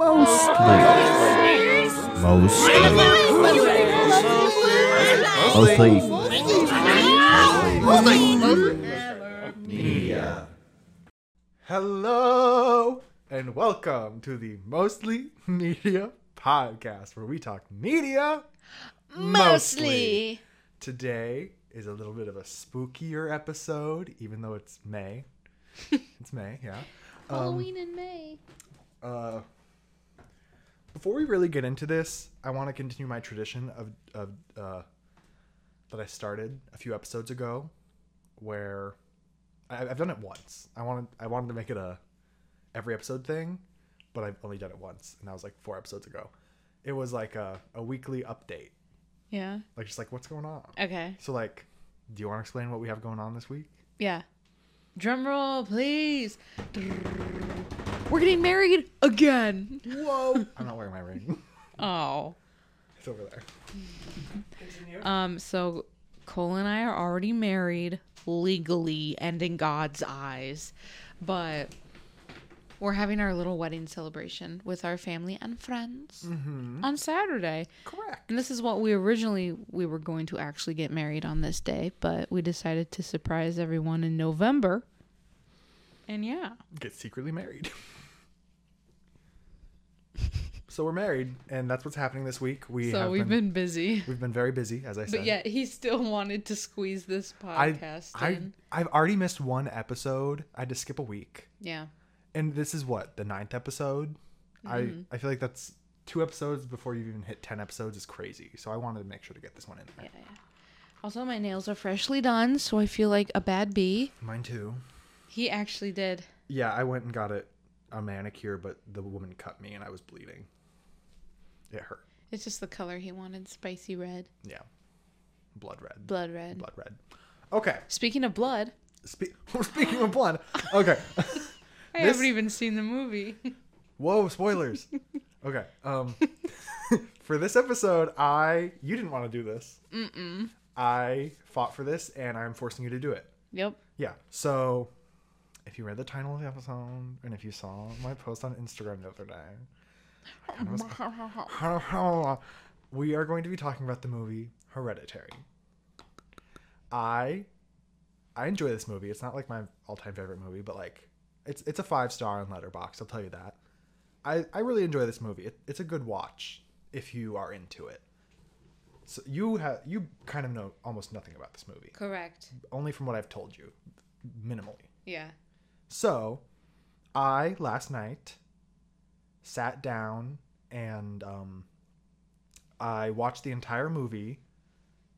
Mostly. Mostly. Mostly. Media. Hello and welcome to the Mostly Media podcast where we talk media Mostly. Today is a little bit of a spookier episode, even though it's May. it's May, yeah. Um, Halloween in May. uh, before we really get into this, I want to continue my tradition of, of uh, that I started a few episodes ago, where I, I've done it once. I wanted I wanted to make it a every episode thing, but I've only done it once, and that was like four episodes ago. It was like a, a weekly update, Yeah. like just like what's going on. Okay. So like, do you want to explain what we have going on this week? Yeah. Drum roll, please. We're getting married again. Whoa! I'm not wearing my ring. Oh. it's over there. Um. So Cole and I are already married legally and in God's eyes, but we're having our little wedding celebration with our family and friends on Saturday. Correct. And this is what we originally we were going to actually get married on this day, but we decided to surprise everyone in November. And yeah. get secretly married. so we're married, and that's what's happening this week. We so have we've been, busy. we've been very busy, as I said. But yet he still wanted to squeeze this podcast I in. I've already missed one episode. I had to skip a week, Yeah. and this is what the ninth episode. Mm-hmm. I I feel like that's two episodes before you even hit ten episodes is crazy. So I wanted to make sure to get this one in there. Yeah, yeah. Also, my nails are freshly done, so I feel like a bad bee. Mine too. He actually did. Yeah, I went and got it a manicure, but the woman cut me, and I was bleeding. It hurt. It's just the color he wanted spicy red, Yeah, blood red. blood red. blood red. Okay. Speaking of blood, Spe- speaking of blood. Okay. I This- haven't even seen the movie. Whoa, spoilers. Okay. Um for this episode, I you didn't want to do this. Mm-mm. I fought for this and I'm forcing you to do it. yep. Yeah. So if you read the title of the episode and if you saw my post on Instagram the other day, we are going to be talking about the movie Hereditary. I I enjoy this movie. It's not like my all-time favorite movie, but like it's it's a five star on Letterboxd. I'll tell you that. I I really enjoy this movie. It, it's a good watch if you are into it. So you have you kind of know almost nothing about this movie, Correct. only from what I've told you, minimally. Yeah. So, I last night sat down and um, I watched the entire movie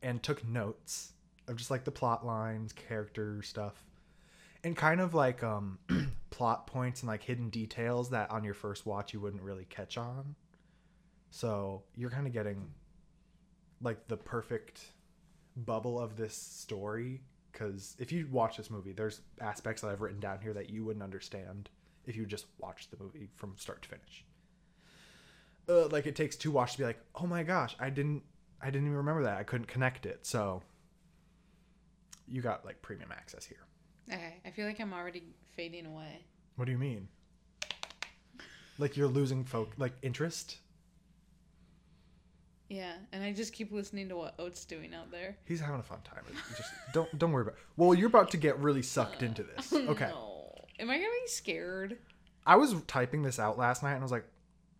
and took notes of just like the plot lines, character stuff, and kind of like um, plot points and like hidden details that on your first watch you wouldn't really catch on. So, you're kind of getting like the perfect bubble of this story because if you watch this movie there's aspects that i've written down here that you wouldn't understand if you just watched the movie from start to finish. Uh, like it takes two watches to be like oh my gosh i didn't i didn't even remember that. I couldn't connect it. So you got like premium access here. Okay. I feel like I'm already fading away. what do you mean? Like you're losing folk like interest Yeah, and I just keep listening to what Oat's doing out there. he's having a fun time just don't don't worry about well you're about to get really sucked into this oh, okay No. Am I gonna be scared? i was typing this out last night and i was like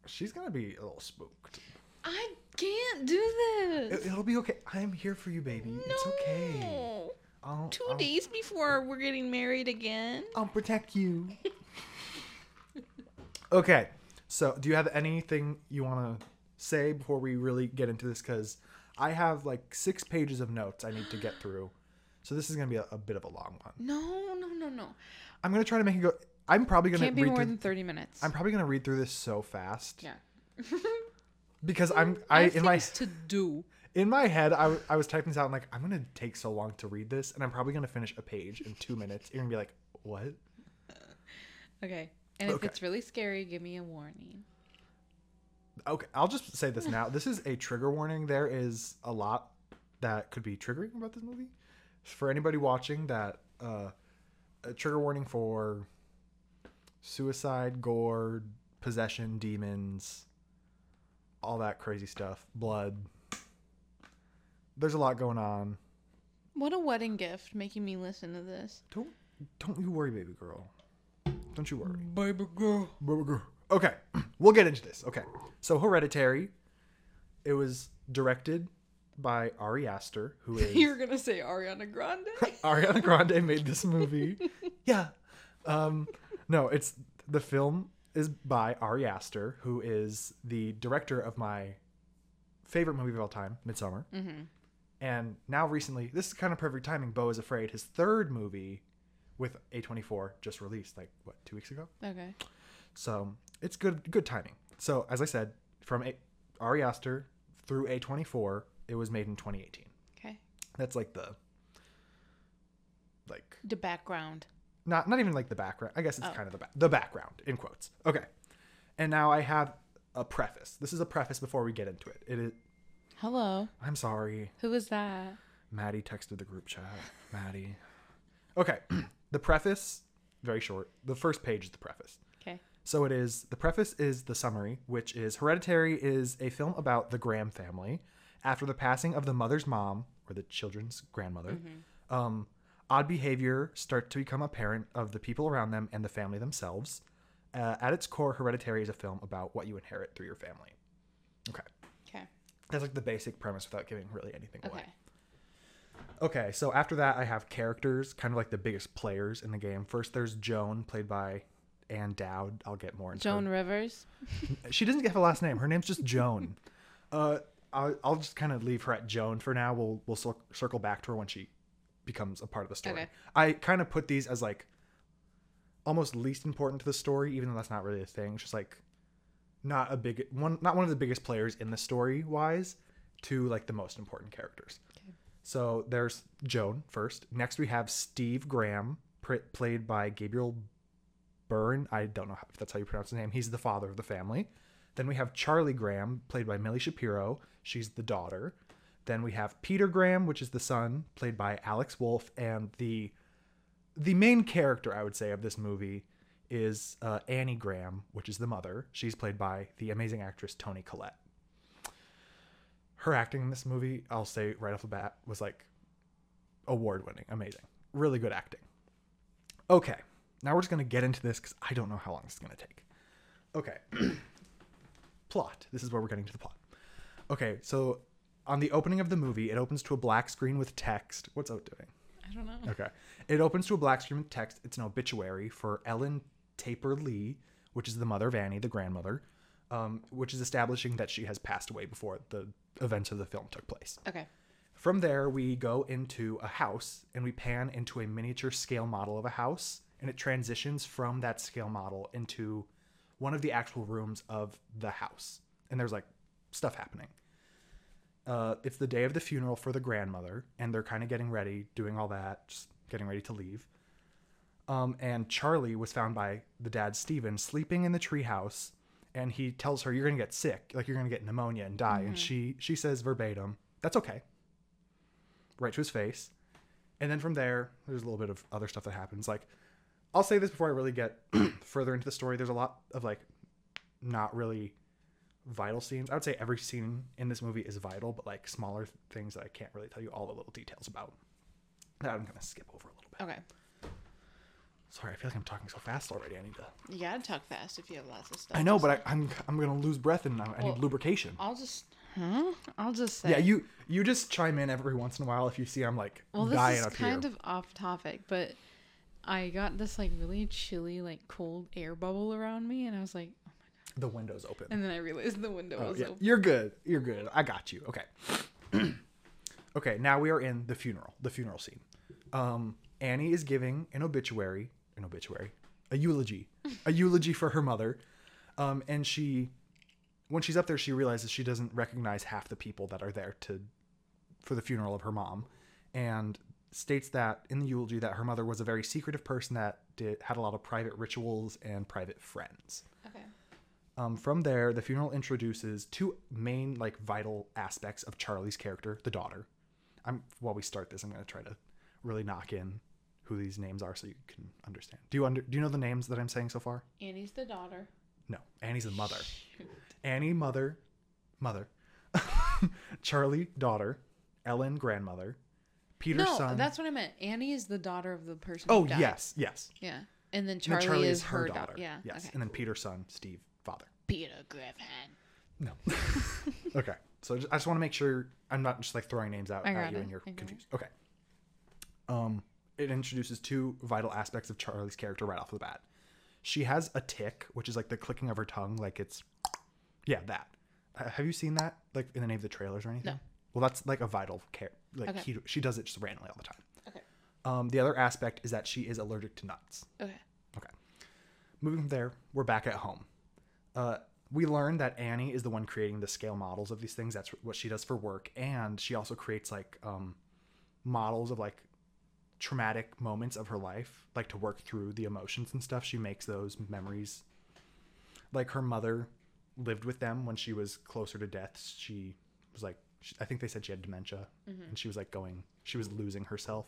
she's gonna be a little spooked I can't do this. It, will be okay. I'm here for you, baby. It's okay. No. I'll, 2 I'll, days before we're getting married again. I'll protect you. okay. So, do you have anything you want to say before we really get into this? Because I have like six pages of notes I need to get through. So this is gonna be a, a bit of a long one. No, no, no, no. I'm gonna try to make it go. I'm probably gonna Can't be read more through. than 30 minutes. I'm probably gonna read through this so fast yeah. because I'm I I in my to do. in my head, I, w- I was typing this out. I'm like, I'm gonna take so long to read this, and I'm probably gonna finish a page in two minutes. You're gonna be like, what? Okay. And if Okay. it's really scary, give me a warning. Okay, I'll just say this now. This is a trigger warning. There is a lot that could be triggering about this movie. For anybody watching, that uh, a trigger warning for suicide, gore, possession, demons, all that crazy stuff, blood. There's a lot going on. What a wedding gift making me listen to this. Don't don't you worry, baby girl. Don't you worry. Baby girl. Baby girl. Okay, we'll get into this. Okay, so Hereditary. It was directed by Ari Aster, who is You're gonna say Ariana Grande? Ariana Grande made this movie. yeah. Um, no, it's the film is by Ari Aster, who is the director of my favorite movie of all time, Midsommar. Mm-hmm. And now recently, this is kind of perfect timing. Beau is Afraid, his third movie with A24 just released like what two weeks ago. okay. So it's good good timing. So as I said, from a- Ari Aster through A24, it was made in 2018. Okay. That's like the like The background. not not even like the background. I guess it's Oh. kind of the ba- the background in quotes. Okay, and now I have a preface. This is a preface before we get into it. It is. Hello. I'm sorry, Who is that? Maddie texted the group chat. Maddie. Okay, the preface very short. The first page is the preface. So it is the preface is the summary, which is Hereditary is a film about the Graham family after the passing of the mother's mom or the children's grandmother. Um, odd behavior start to become apparent of the people around them and the family themselves. Uh, at its core, Hereditary is a film about what you inherit through your family. Okay, Okay. that's like the basic premise without giving really anything away. Okay. Okay, so after that, I have characters, kind of like the biggest players in the game. First, there's Joan, played by Ann Dowd. I'll get more into her Joan Rivers. she doesn't have a last name. Her name's just Joan. uh, I'll, I'll just kind of leave her at Joan for now. We'll we'll cir- circle back to her when she becomes a part of the story. Okay. I kind of put these as like almost least important to the story, even though that's not really a thing. It's just like not a big one, not one of the biggest players in the story wise, to like the most important characters. Okay. So there's Joan first. Next we have Steve Graham, pr- played by Gabriel Byrne. I don't know if that's how you pronounce his name. He's the father of the family. Then we have Charlie Graham, played by Millie Shapiro. She's the daughter. Then we have Peter Graham, which is the son, played by Alex Wolff, and the the main character I would say of this movie is uh, Annie Graham, which is the mother. She's played by the amazing actress Toni Collette. Her acting in this movie, I'll say right off the bat, was like award winning, amazing, really good acting. Okay, now we're just gonna get into this because I don't know how long this is gonna take. Okay, plot. This is where we're getting to the plot. Okay, so on the opening of the movie, it opens to a black screen with text. What's out doing? I don't know. Okay. It opens to a black screen with text. It's an obituary for Ellen Taper Leigh, which is the mother of Annie, the grandmother, um, which is establishing that she has passed away before the events of the film took place. Okay. From there, we go into a house and we pan into a miniature scale model of a house, and it transitions from that scale model into one of the actual rooms of the house. And there's like stuff happening. Uh, it's the day of the funeral for the grandmother, and they're kind of getting ready, doing all that, just getting ready to leave. Um, and Charlie was found by the dad, Steven, sleeping in the treehouse, and he tells her, "You're gonna get sick, like you're gonna get pneumonia and die." And she she says verbatim, "That's okay." Right to his face, and then from there, there's a little bit of other stuff that happens. Like, I'll say this before I really get further into the story. There's a lot of like, not really vital scenes. I would say every scene in this movie is vital, but like smaller things that I can't really tell you all the little details about. That I'm gonna skip over a little bit. Okay. Sorry, I feel like I'm talking so fast already. I need to. You gotta talk fast if you have lots of stuff. I know, but. I, I'm I'm gonna lose breath and I, I Well, need lubrication. I'll just. Huh? I'll just say. Yeah, you you just chime in every once in a while if you see I'm like Well, this is kind here. of off topic, but I got this like really chilly, like cold air bubble around me, and I was like, oh my god. the window's open. and then I realized the window Oh, was yeah. open. You're good. You're good. I got you. Okay. okay, now we are in the funeral, the funeral scene. Um, Annie is giving an obituary, an obituary, a eulogy, a eulogy for her mother. Um, and she, when she's up there, she realizes she doesn't recognize half the people that are there to, for the funeral of her mom, and states that in the eulogy that her mother was a very secretive person that did had a lot of private rituals and private friends. Okay. Um, from there, the funeral introduces two main, like, vital aspects of Charlie's character, the daughter. I'm while we start this, I'm going to try to really knock in who these names are so you can understand. Do you under Do you know the names that I'm saying so far? Annie's the daughter. No, Annie's the mother. Annie, mother, mother. Charlie, daughter. Ellen, grandmother. Peter, no, son. that's what I meant. Annie is the daughter of the person. oh who died. yes, yes. Yeah. And then And Charlie, then Charlie is, her daughter. Yeah. Yes, Okay. and then Peter's son. Steve, father. Peter Griffin. No. okay. So I just, just want to make sure I'm not just like throwing names out at you it. and you're confused. Okay. Um, it introduces two vital aspects of Charlie's character right off the bat. She has a tick, which is like the clicking of her tongue, like it's, yeah, that. Uh, have you seen that, like in any of the trailers or anything? No. Well, that's like a vital care. Like Okay. he, she does it just randomly all the time. Okay. Um, the other aspect is that she is allergic to nuts. Okay. Okay. Moving from there, we're back at home. Uh, we learn that Annie is the one creating the scale models of these things. That's what she does for work, and she also creates like um, models of like traumatic moments of her life, like to work through the emotions and stuff. She makes those memories. Like her mother lived with them when she was closer to death. She was like, she, I think they said she had dementia, and she was like going, she was losing herself.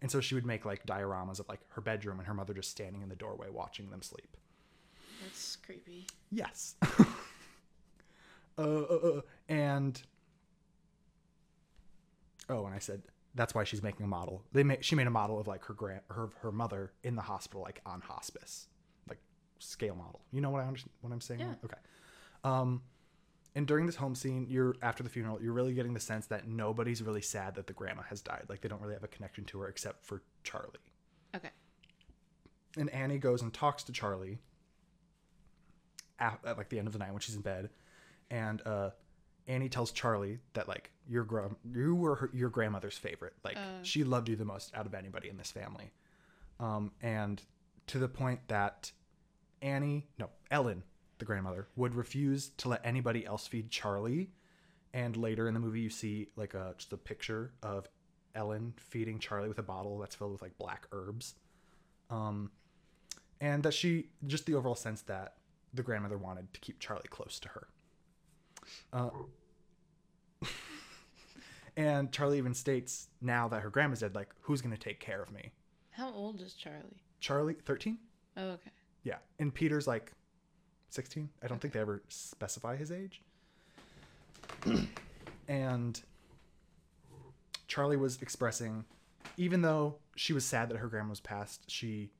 And so she would make like dioramas of like her bedroom and her mother just standing in the doorway watching them sleep. That's creepy. Yes. uh, uh, uh, and oh, and I said that's why she's making a model. They made she made a model of like her grand her her mother in the hospital, like on hospice, like scale model. You know what I understand what I'm saying? Yeah. Okay. Um, and during this home scene, you're after the funeral, you're really getting the sense that nobody's really sad that the grandma has died. Like they don't really have a connection to her except for Charlie. Okay. and Annie goes and talks to Charlie at, at like the end of the night when she's in bed, and uh, Annie tells Charlie that like your gra- you were her, your grandmother's favorite, like she loved you the most out of anybody in this family, um, and to the point that Annie, no Ellen, the grandmother, would refuse to let anybody else feed Charlie, and later in the movie you see like a just a picture of Ellen feeding Charlie with a bottle that's filled with like black herbs um, and that she just the overall sense that the grandmother wanted to keep Charlie close to her. Uh, and Charlie even states now that her grandma's dead, like, who's going to take care of me? How old is Charlie? Charlie, 13? Oh, okay. Yeah. And Peter's like 16. I don't think they ever specify his age. and Charlie was expressing, even though she was sad that her grandma was passed, she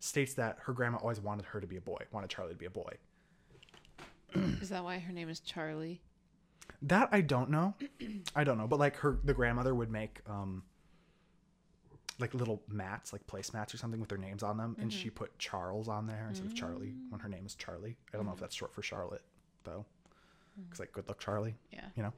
states that her grandma always wanted her to be a boy, wanted Charlie to be a boy. Is that why her name is Charlie? That I don't know. I don't know. But like her, the grandmother would make um, like little mats, like placemats or something with their names on them, and she mm-hmm. put Charles on there instead of Charlie mm. when her name is Charlie. I don't know if mm. that's short for Charlotte though, mm. because like good luck Charlie. Yeah. You know.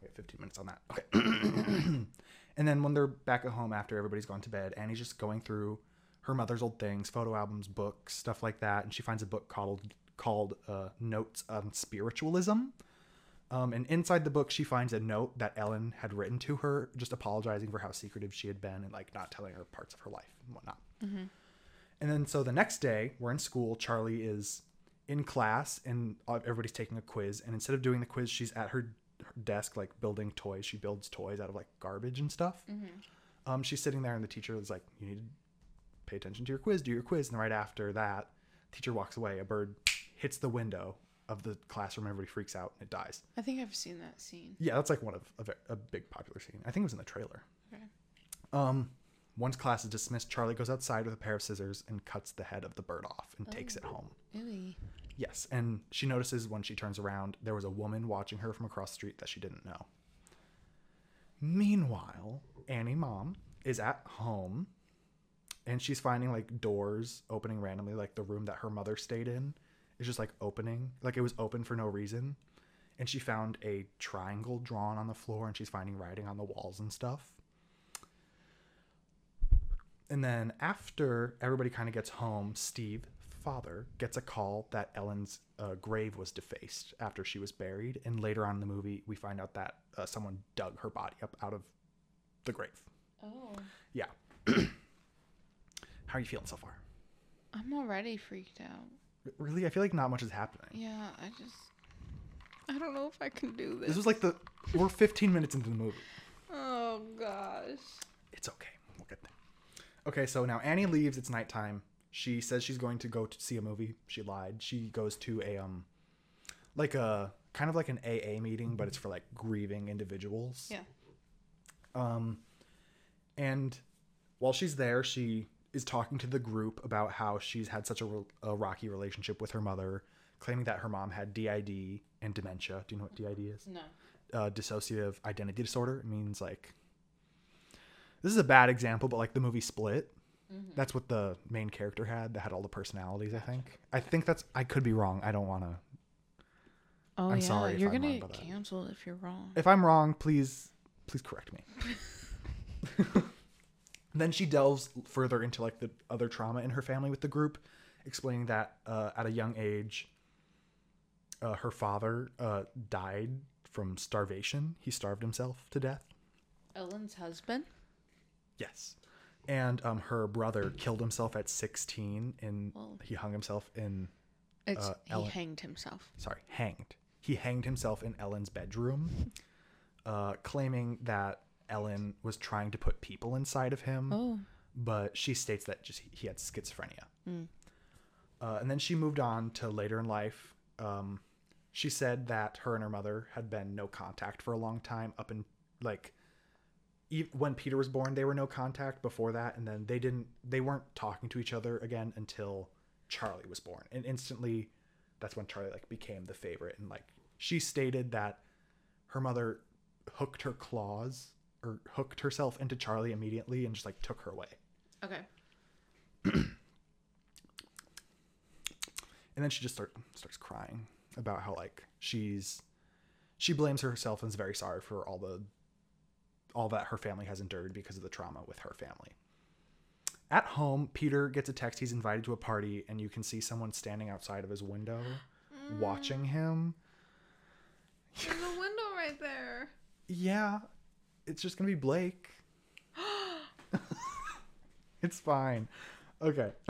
We have 15 minutes on that. Okay. and then when they're back at home after everybody's gone to bed, Annie's just going through her mother's old things, photo albums, books, stuff like that, and she finds a book called called uh, Notes on Spiritualism. Um, and inside the book, she finds a note that Ellen had written to her, just apologizing for how secretive she had been and like not telling her parts of her life and whatnot. And then so the next day, we're in school. Charlie is in class and uh, everybody's taking a quiz. And instead of doing the quiz, she's at her, her desk, like building toys. She builds toys out of like garbage and stuff. Um, she's sitting there, and the teacher is like, "You need to pay attention to your quiz. Do your quiz." And right after that, teacher walks away. A bird hits the window of the classroom. Everybody freaks out and it dies. I think I've seen that scene. Yeah, that's like one of a, a big popular scene. I think it was in the trailer. Okay. Um, once class is dismissed, Charlie goes outside with a pair of scissors and cuts the head of the bird off and takes it home. Really? Yes, and she notices when she turns around there was a woman watching her from across the street that she didn't know. Meanwhile, Annie mom is at home and she's finding like doors opening randomly like the room that her mother stayed in is just like opening. Like it was open for no reason. And she found a triangle drawn on the floor and she's finding writing on the walls and stuff. And then after everybody kind of gets home steve father gets a call that ellen's uh, grave was defaced after she was buried. And later on in the movie we find out that uh, someone dug her body up out of the grave. Oh. yeah. How are you feeling so far? I'm already freaked out. Really i feel like not much is happening Yeah, I just. I don't know if I can do this. this was like the we're 15 minutes into the movie Oh gosh. It's okay. We'll get there. Okay, so now Annie leaves. It's nighttime. She says she's going to go to see a movie. She lied. She goes to a um like a kind of like an AA meeting, but it's for like grieving individuals. Yeah. Um, and while she's there, she is talking to the group about how she's had such a, re- a rocky relationship with her mother, claiming that her mom had DID and dementia. Do you know what DID is? No. Uh, dissociative identity disorder. It means like this is a bad example, but like the movie Split. That's what the main character had. That had all the personalities. I think. I think that's. I could be wrong. I don't want to. Oh I'm yeah, sorry you're gonna get canceled if you're wrong. If I'm wrong, please, please correct me. then she delves further into like the other trauma in her family with the group, explaining that uh, at a young age, uh, her father uh, died from starvation. He starved himself to death. Ellen's husband. Yes. And um, her brother killed himself at 16 and Whoa. he hung himself in, It's Uh, he hanged himself. sorry, hanged. He hanged himself in Ellen's bedroom, uh, claiming that Ellen was trying to put people inside of him. Oh. but she states that just he had schizophrenia. Uh, and then she moved on to later in life. Um, she said that her and her mother had been no contact for a long time. Up in like e- when Peter was born, they were no contact before that, and then they didn't. They weren't talking to each other again until Charlie was born, and instantly, that's when Charlie like became the favorite. And like she stated that her mother hooked her claws or hooked herself into Charlie immediately and just like took her away. Okay. and then she just start, starts crying about how like she's she blames herself and is very sorry for all the all that her family has endured because of the trauma with her family at home peter gets a text he's invited to a party and you can see someone standing outside of his window watching him There's a window right there. yeah it's just gonna be blake. It's fine. Okay.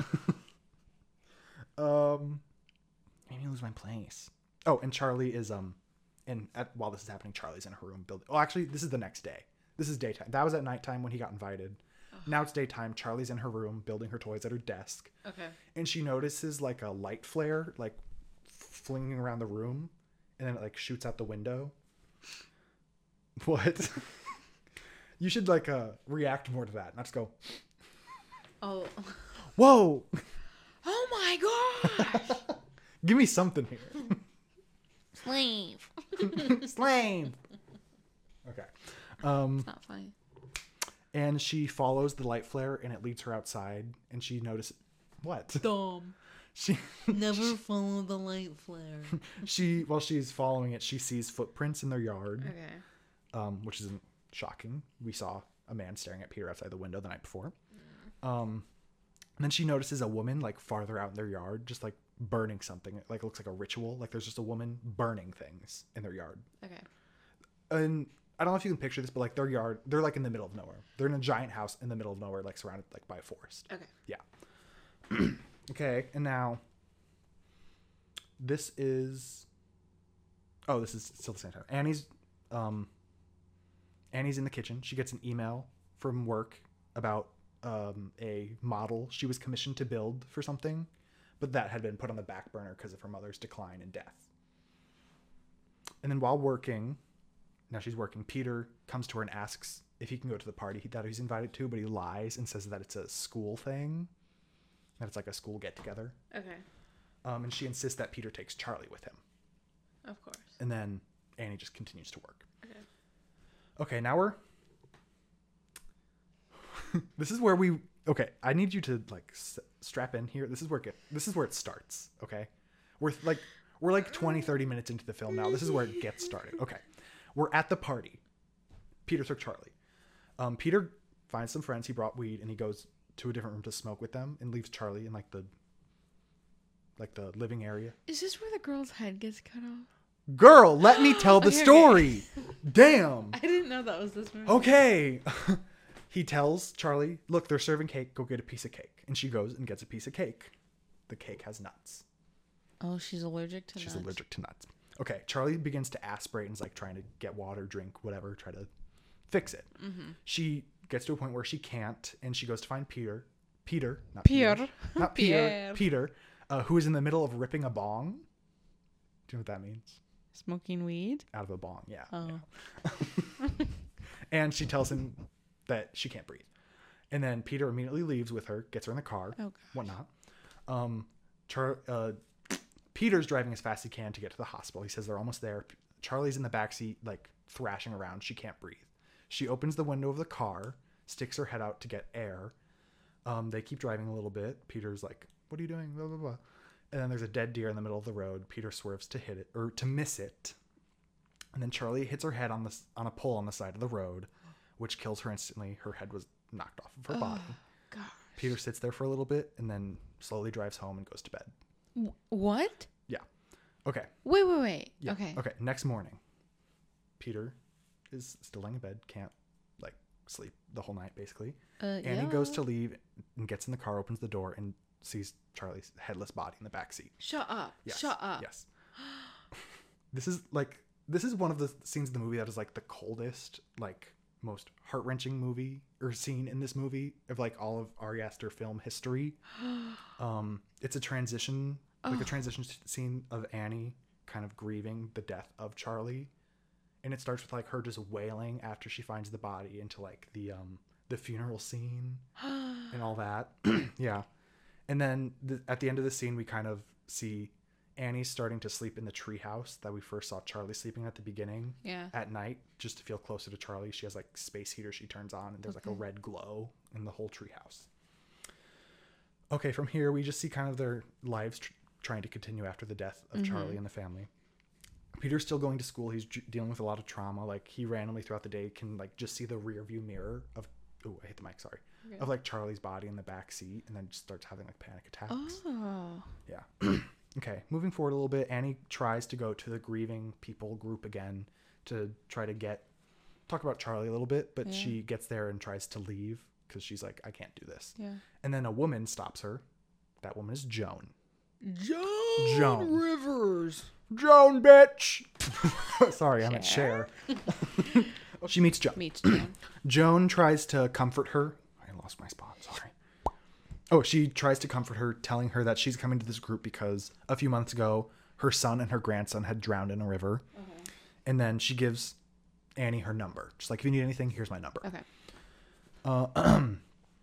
Um made me lose my place. oh and charlie is um and at, while this is happening charlie's in her room building oh actually this is the next day. This is daytime. That was at nighttime when he got invited. Now it's daytime. Charlie's in her room building her toys at her desk. Okay. and she notices like a light flare like flinging around the room and then it like shoots out the window. What you should like uh react more to that not just go Oh. whoa Oh my gosh. give me something here Slave. slave okay um It's not funny. and she follows the light flare and it leads her outside and she notices what Dumb. she Never follow the light flare. she while she's following it she sees footprints in their yard Okay. um, which isn't shocking. We saw a man staring at Peter outside the window the night before. Um, and then she notices a woman like farther out in their yard, just like burning something. Like it looks like a ritual. Like there's just a woman burning things in their yard. Okay. And I don't know if you can picture this, but like their yard, they're like in the middle of nowhere. They're in a giant house in the middle of nowhere, like surrounded like by a forest. Okay. Yeah. okay, and now this is Oh, this is still the same time. Annie's um Annie's in the kitchen. She gets an email from work about um a model she was commissioned to build for something, but that had been put on the back burner because of her mother's decline and death. And then while working, now she's working, Peter comes to her and asks if he can go to the party he that he's invited to, but he lies and says that it's a school thing, that it's like a school get together. Okay. Um, and she insists that Peter takes Charlie with him. Of course. And then Annie just continues to work. Okay. Now we're. this is where we. Okay, I need you to like s- strap in here. This is where it this is where it starts. Okay, we're like we're like 20, 30 minutes into the film now. This is where it gets started. Okay, we're at the party. Peter took Charlie. Um, Peter finds some friends. He brought weed, and he goes to a different room to smoke with them, and leaves Charlie in like the like the living area. Is this where the girl's head gets cut off? Girl, let me tell the Okay, okay. story. Damn. I didn't know that was this movie. Okay. he tells Charlie, "Look, they're serving cake. Go get a piece of cake." And she goes and gets a piece of cake. The cake has nuts. Oh, she's allergic to She's nuts. She's allergic to nuts. Okay, Charlie begins to aspirate and is like trying to get water, drink, whatever, try to fix it. She gets to a point where she can't, and she goes to find Peter. Peter, not Pierre. Peter, not Peter, Pierre. Peter, uh, who is in the middle of ripping a bong. Do you know what that means? Smoking weed. Out of a bong, yeah. Oh. And she tells him that she can't breathe. And then Peter immediately leaves with her, gets her in the car, Oh, whatnot. Um, Char- uh, Peter's driving as fast as he can to get to the hospital. He says they're almost there. Charlie's in the backseat, like thrashing around. She can't breathe. She opens the window of the car, sticks her head out to get air. Um, they keep driving a little bit. Peter's like, "What are you doing?" Blah blah blah. And then there's a dead deer in the middle of the road. Peter swerves to hit it or to miss it. And then Charlie hits her head on the on a pole on the side of the road, which kills her instantly. Her head was knocked off of her body. God. Peter sits there for a little bit and then slowly drives home and goes to bed. What? Yeah. Okay. Wait, wait, wait. Yeah. Okay. Okay. Next morning, Peter is still laying in bed, can't like sleep the whole night basically. Uh, And he goes to leave and gets in the car, opens the door, and sees Charlie's headless body in the back seat. Shut up. Yes. Shut up. Yes. this is like this is one of the scenes in the movie that is like the coldest, like most heart wrenching movie or scene in this movie of like all of Ari Aster film history. um, it's a transition, like a transition scene of Annie kind of grieving the death of Charlie, and it starts with like her just wailing after she finds the body into like the um the funeral scene and all that. yeah. And then the, at the end of the scene, we kind of see Annie starting to sleep in the treehouse that we first saw Charlie sleeping at the beginning. Yeah. At night, just to feel closer to Charlie, she has like space heater she turns on, and there's like a red glow in the whole treehouse. Okay, from here we just see kind of their lives tr- trying to continue after the death of mm-hmm. Charlie and the family. Peter's still going to school. He's j- dealing with a lot of trauma. Like he randomly throughout the day can like just see the rear view mirror of oh I hit the mic sorry of like Charlie's body in the back seat, and then just starts having like panic attacks. Oh. Yeah. okay. Moving forward a little bit, Annie tries to go to the grieving people group again to try to get talk about Charlie a little bit, but she gets there and tries to leave because she's like, I can't do this. Yeah. And then a woman stops her. That woman is Joan. Joan, Joan. Rivers. Joan, bitch. Sorry, I'm Cher. she meets Joan. Meets Joan. Joan tries to comfort her. I lost my spot. Sorry. Oh, she tries to comfort her, telling her that she's coming to this group because a few months ago, her son and her grandson had drowned in a river. Mm-hmm. And then she gives Annie her number. She's like, if you need anything, here's my number. Okay. Uh,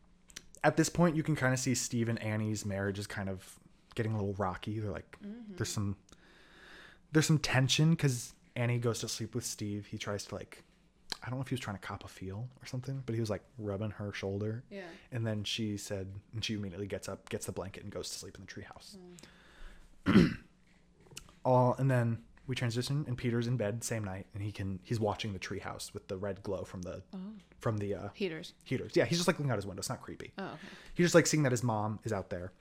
at this point, you can kind of see Steve and Annie's marriage is kind of getting a little rocky. They're like, mm-hmm. there's some, there's some tension because Annie goes to sleep with Steve. He tries to like, I don't know if he was trying to cop a feel or something, but he was like rubbing her shoulder. Yeah. And then she said, and she immediately gets up, gets the blanket, and goes to sleep in the treehouse. All and then we transition, and Peter's in bed same night, and he can he's watching the treehouse with the red glow from the from the uh, Heaters. heaters. Yeah, he's just like looking out his window. It's not creepy. Oh, okay. He's just like seeing that his mom is out there,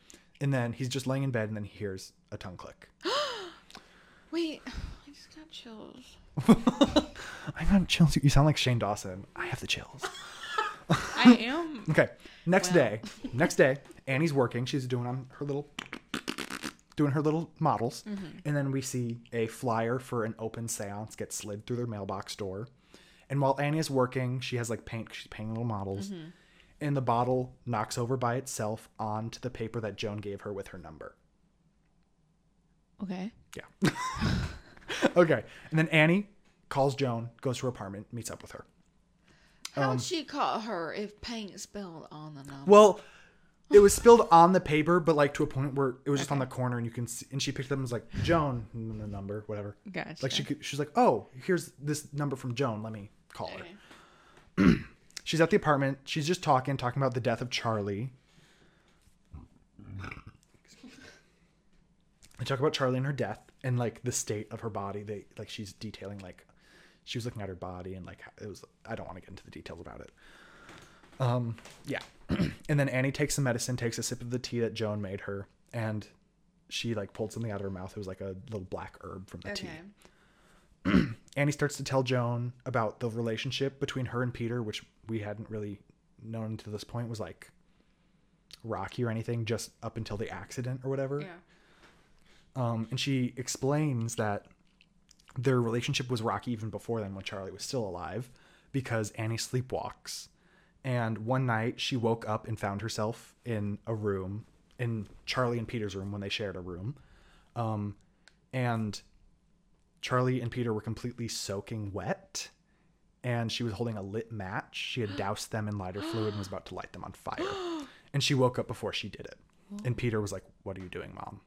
and then he's just laying in bed, and then he hears a tongue click. Wait, I just got chills. I got chills. You sound like Shane Dawson. I have the chills. I am. Okay. Next Wow. day, next day, Annie's working. She's doing on her little, doing her little models, mm-hmm. and then we see a flyer for an open séance get slid through their mailbox door. And while Annie is working, she has like paint. She's painting little models, mm-hmm. and the bottle knocks over by itself onto the paper that Joan gave her with her number. Okay. Yeah. okay. And then Annie calls Joan, goes to her apartment, meets up with her. How'd um, she call her if paint spilled on the number? Well, it was spilled on the paper, but like to a point where it was just on the corner, and you can see. And she picked it up and was like, "Joan," the number, whatever. Gotcha. Like she, could, she's like, "Oh, here's this number from Joan. Let me call her." She's at the apartment. She's just talking, talking about the death of Charlie. They talk about Charlie and her death and like the state of her body. They like she's detailing like she was looking at her body and like it was. I don't want to get into the details about it. Um, yeah. and then Annie takes some medicine, takes a sip of the tea that Joan made her, and she like pulled something out of her mouth. It was like a little black herb from the tea. Okay. Annie starts to tell Joan about the relationship between her and Peter, which we hadn't really known to this point was like rocky or anything, just up until the accident or whatever. Yeah. Um, and she explains that their relationship was rocky even before then when Charlie was still alive because Annie sleepwalks And one night she woke up and found herself in a room, in Charlie and Peter's room when they shared a room. Um, and Charlie and Peter were completely soaking wet. And she was holding a lit match. She had doused them in lighter fluid and was about to light them on fire. And she woke up before she did it. And Peter was like, What are you doing, mom?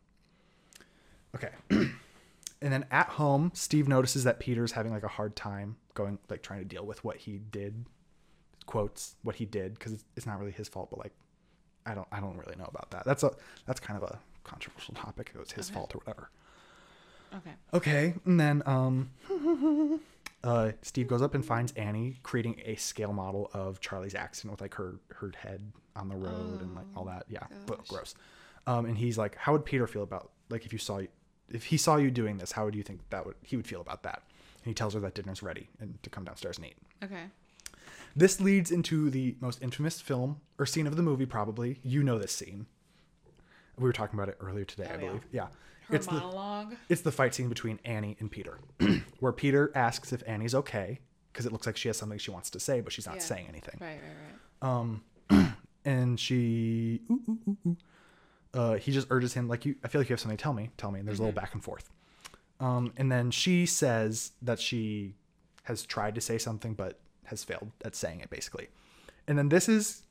Okay. and then at home, Steve notices that Peter's having like a hard time going, like trying to deal with what he did. Quotes what he did because it's, it's not really his fault, but like, I don't, I don't really know about that. That's a, that's kind of a controversial topic. It was his fault or whatever. Okay. Okay, and then um, uh, Steve goes up and finds Annie creating a scale model of Charlie's accident with like her her head on the road and like all that. Yeah, but gross. Um, and he's like, "How would Peter feel about like if you saw if he saw you doing this? How would you think that would he would feel about that?" And he tells her that dinner's ready and to come downstairs and eat. Okay. This leads into the most infamous film or scene of the movie, probably. You know this scene. We were talking about it earlier today, I Oh, yeah. believe. Yeah. Her it's the monologue. it's the fight scene between Annie and Peter, where Peter asks if Annie's okay because it looks like she has something she wants to say, but she's not Yeah. saying anything. Right, right, right. Um, And she, ooh, ooh, ooh, ooh. Uh, he just urges him like, "You, I feel like you have something to tell me. Tell me." And there's a little back and forth. Um, and then she says that she has tried to say something but has failed at saying it, basically. And then this is,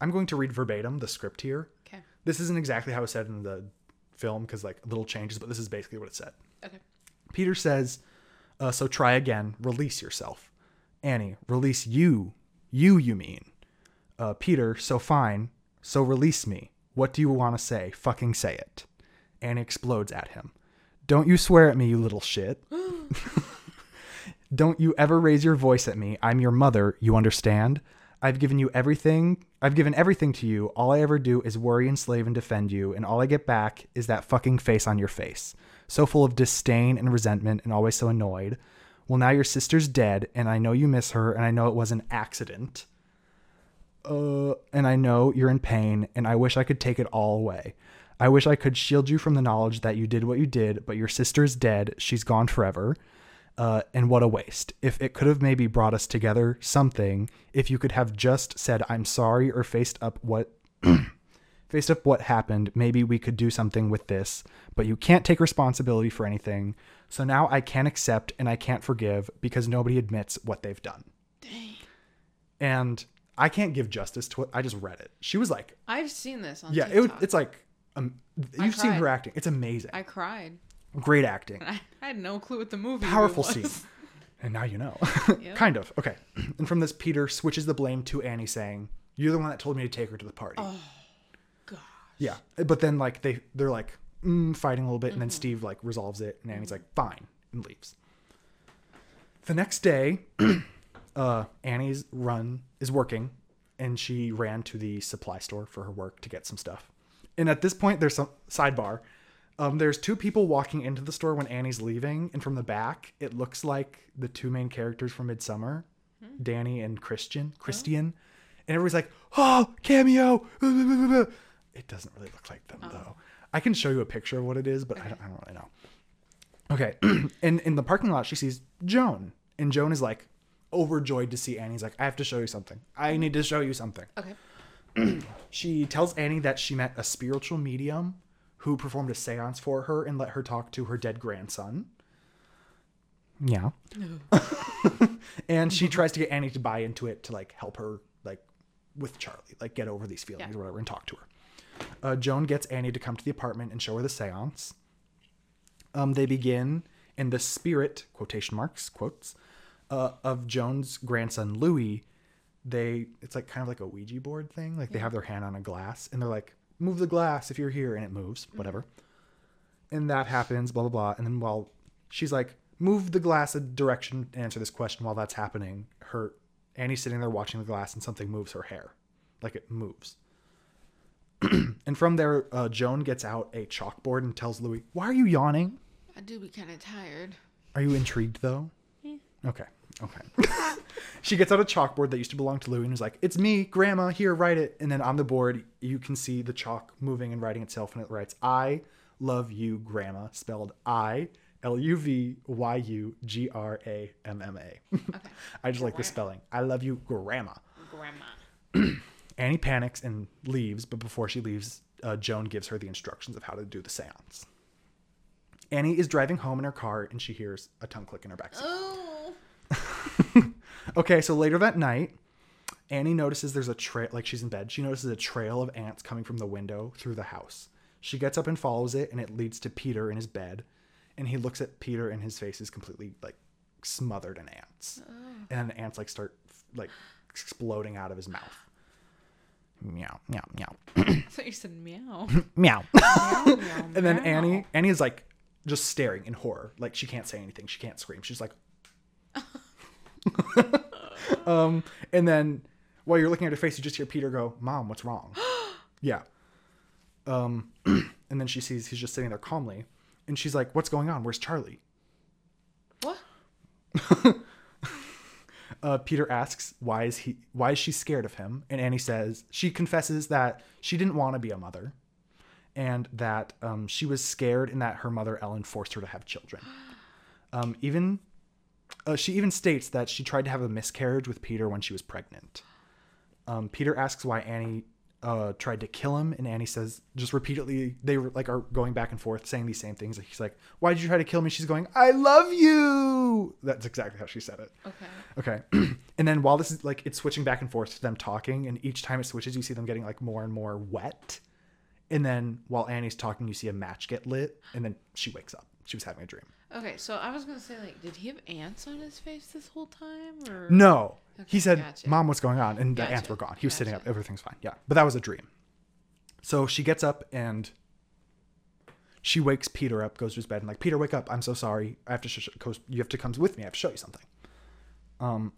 I'm going to read verbatim the script here. Okay. This isn't exactly how it said in the film because like little changes, but this is basically what it said. Okay. Peter says, uh, So try again. Release yourself. Annie, release you. You, you mean. Uh, Peter, so fine. So release me. What do you want to say? Fucking say it. Annie explodes at him. Don't you swear at me, you little shit. Don't you ever raise your voice at me. I'm your mother, you understand? I've given you everything. I've given everything to you. All I ever do is worry, and slave and defend you, and all I get back is that fucking face on your face. So full of disdain and resentment and always so annoyed. Well, now your sister's dead, and I know you miss her, and I know it was an accident. Uh, and I know you're in pain, and I wish I could take it all away. I wish I could shield you from the knowledge that you did what you did, but your sister is dead. She's gone forever. Uh, and what a waste. If it could have maybe brought us together, something, if you could have just said, I'm sorry, or faced up what. faced up what happened, maybe we could do something with this, but you can't take responsibility for anything. So now I can't accept and I can't forgive because nobody admits what they've done. Dang. And I can't give justice to it. I just read it. She was like, I've seen this on yeah, it, it's like, um, you've seen her acting. It's amazing. I cried. Great acting. I, I had no clue what the movie Powerful was. scene. And now you know. Yep. kind of. Okay. And from this, Peter switches the blame to Annie, saying, You're the one that told me to take her to the party. Oh, God. Yeah. But then, like, they, they're like mm, fighting a little bit, and Mm-hmm. then Steve, like, resolves it, and Annie's like, Fine, and leaves. The next day, uh, Annie's run is working, and she ran to the supply store for her work to get some stuff. And at this point, there's some sidebar. Um, there's two people walking into the store when Annie's leaving, and from the back, it looks like the two main characters from Midsommar, Dani and Christian. Christian, and everybody's like, "Oh, cameo!" It doesn't really look like them though. I can show you a picture of what it is, but I, don't, I don't really know. Okay, and in the parking lot, she sees Joan, and Joan is like overjoyed to see Annie. He's like, "I have to show you something. I need to show you something." Okay. She tells Annie that she met a spiritual medium who performed a seance for her and let her talk to her dead grandson. Yeah. and she tries to get Annie to buy into it to like help her like with Charlie, like get over these feelings Yeah. or whatever and talk to her. Uh, Joan gets Annie to come to the apartment and show her the seance. Um, they begin and the spirit quotation marks quotes uh, of Joan's grandson Louis. They it's like kind of like a Ouija board thing. Like they have their hand on a glass and they're like, "Move the glass if you're here," and it moves. Whatever. And that happens. Blah blah blah. And then while she's like, "Move the glass a direction," answer this question. While that's happening, her Annie's sitting there watching the glass and something moves her hair, like it moves. and from there, uh, Joan gets out a chalkboard and tells Louis, "Why are you yawning? I do be kind of tired. Are you intrigued though?" Okay. Okay. she gets out a chalkboard that used to belong to Louie and is like, "It's me, Grandma. Here, write it." And then on the board, you can see the chalk moving and writing itself, and it writes, "I love you, Grandma," spelled I L U V Y U G R A M M A. I just like the spelling. I love you, Grandma. Grandma. Annie panics and leaves, but before she leaves, uh, Joan gives her the instructions of how to do the seance. Annie is driving home in her car and she hears a tongue click in her backseat. Oh. Okay, so later that night, Annie notices there's a trail, like she's in bed. She notices a trail of ants coming from the window through the house. She gets up and follows it, and it leads to Peter in his bed. And he looks at Peter, and his face is completely like smothered in ants. And then the ants like start like exploding out of his mouth. Meow, meow, meow, I thought you said meow. meow. meow, meow And then. Annie, Annie is like just staring in horror. Like she can't say anything. She can't scream. She's like, um, and then while you're looking at her face, you just hear Peter go, "Mom, what's wrong?" yeah. Um, and then she sees he's just sitting there calmly, and she's like, "What's going on? Where's Charlie?" What? Uh, Peter asks, "Why is he? Why is she scared of him?" And Annie says she confesses that she didn't want to be a mother, and that um, she was scared, and that her mother Ellen forced her to have children. Um, even uh, she even states that she tried to have a miscarriage with Peter when she was pregnant. Um, Peter asks why Annie uh, tried to kill him, and Annie says just repeatedly they were like are going back and forth saying these same things. He's like, "Why did you try to kill me?" She's going, "I love you." That's exactly how she said it. Okay. Okay. and then while this is like it's switching back and forth to them talking, and each time it switches, you see them getting like more and more wet. And then while Annie's talking, you see a match get lit, and then she wakes up. She was having a dream. Okay, so I was gonna say, like, did he have ants on his face this whole time, or No. Okay, he said, gotcha. Mom, what's going on? And the Gotcha, ants were gone. He was sitting up. Everything's fine. Yeah. But that was a dream. So she gets up and she wakes Peter up, goes to his bed, and like, Peter, wake up. I'm so sorry. I have to, sh- sh- you have to come with me. I have to show you something. Um,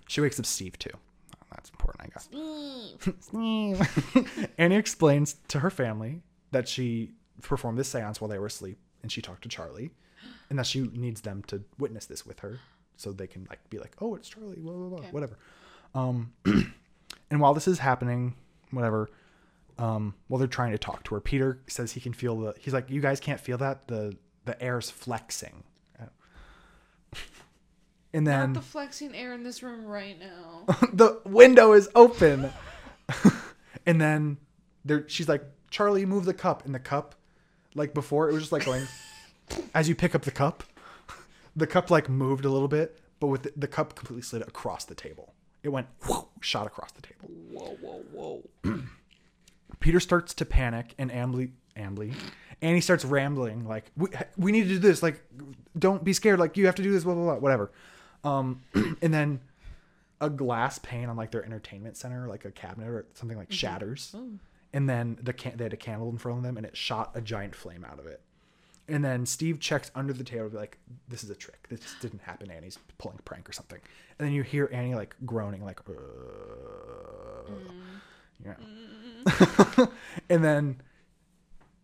she wakes up Steve too. Oh, that's important, I guess. Steve. Steve. Annie explains to her family that she performed this seance while they were asleep and she talked to Charlie and that she needs them to witness this with her so they can like be like, oh, it's Charlie, blah, blah, blah, Okay. whatever. Um, and while this is happening, whatever, um, while they're trying to talk to her, Peter says he can feel the, he's like, you guys can't feel that? The, the air's flexing. And then not the flexing air in this room right now? the window is open. and then there she's like, Charlie, move the cup. And the cup, like before, it was just like going as you pick up the cup, the cup like moved a little bit, but with the, the cup completely slid across the table. It went whoo, shot across the table. whoa, whoa, whoa! Peter starts to panic, and Ambly, Ambly, Annie starts rambling like, "We we need to do this. Like, don't be scared. Like, you have to do this. Blah blah blah. Whatever." Um, and then a glass pane on like their entertainment center, like a cabinet or something, like shatters, and then the can- they had a candle in front of them, and it shot a giant flame out of it. And then Steve checks under the table, like, "This is a trick. This didn't happen. Annie's pulling a prank or something." And then you hear Annie like groaning, like, "Uh." yeah. and then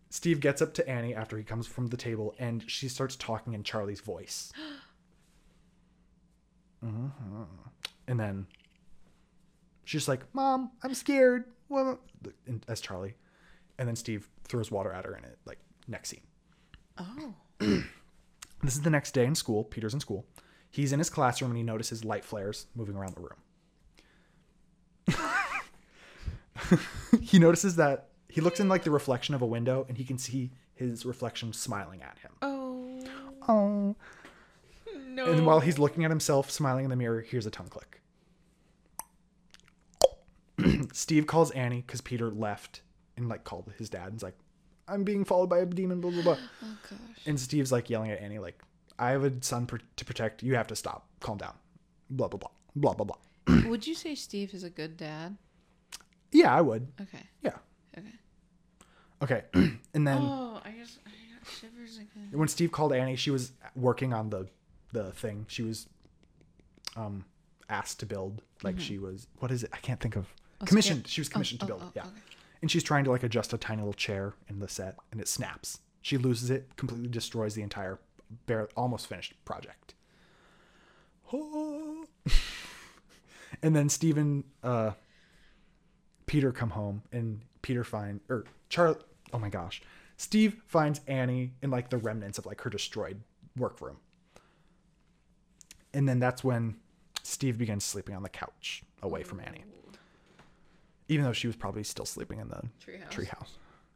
Steve gets up to Annie after he comes from the table, and she starts talking in Charlie's voice. Mhm. And then she's like, "Mom, I'm scared." Well, and- as Charlie, and then Steve throws water at her in it. Like next scene. Oh, This is the next day in school. Peter's in school. He's in his classroom and he notices light flares moving around the room. he notices that he looks in like the reflection of a window and he can see his reflection smiling at him. oh, Oh. no! And while he's looking at himself smiling in the mirror, here's a tongue click. Steve calls Annie because Peter left and like called his dad and's like, I'm being followed by a demon, blah blah blah. oh gosh, And Steve's like yelling at Annie, like, I have a son pr- to protect. You have to stop. Calm down. Blah, blah, blah. Blah, blah, blah. would you say Steve is a good dad? Yeah, I would. Okay, Yeah. okay. Okay. and then Oh, I just I got shivers again. when Steve called Annie, she was working on the the thing. She was um asked to build. Like she was what is it? I can't think of Oh, commissioned. scared- She was oh, commissioned oh, to build oh, it. Yeah. okay. And she's trying to like adjust a tiny little chair in the set and it snaps. She loses it, completely destroys the entire bare almost finished project. Oh. and then Stephen uh Peter come home and Peter find or Charlie oh my gosh. Steve finds Annie in like the remnants of like her destroyed workroom. And then that's when Steve begins sleeping on the couch away from Annie. Even though she was probably still sleeping in the Treehouse. treehouse.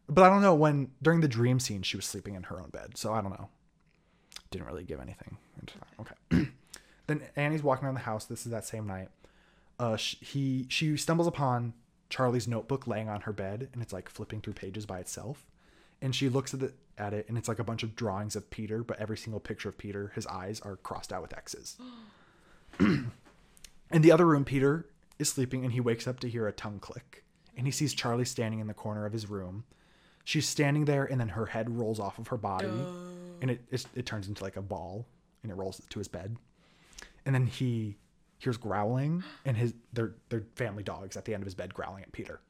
But I don't know when during the dream scene she was sleeping in her own bed, so I don't know. Didn't really give anything. that. Okay. then Annie's walking around the house. This is that same night. Uh, sh- he she stumbles upon Charlie's notebook laying on her bed, and it's like flipping through pages by itself. And she looks at it at it, and it's like a bunch of drawings of Peter, but every single picture of Peter, his eyes are crossed out with X's. In the other room, Peter is sleeping and he wakes up to hear a tongue click. And he sees Charlie standing in the corner of his room. She's standing there and then her head rolls off of her body and it, it, it turns into like a ball and it rolls to his bed. And then he hears growling and his their their family dogs at the end of his bed growling at Peter.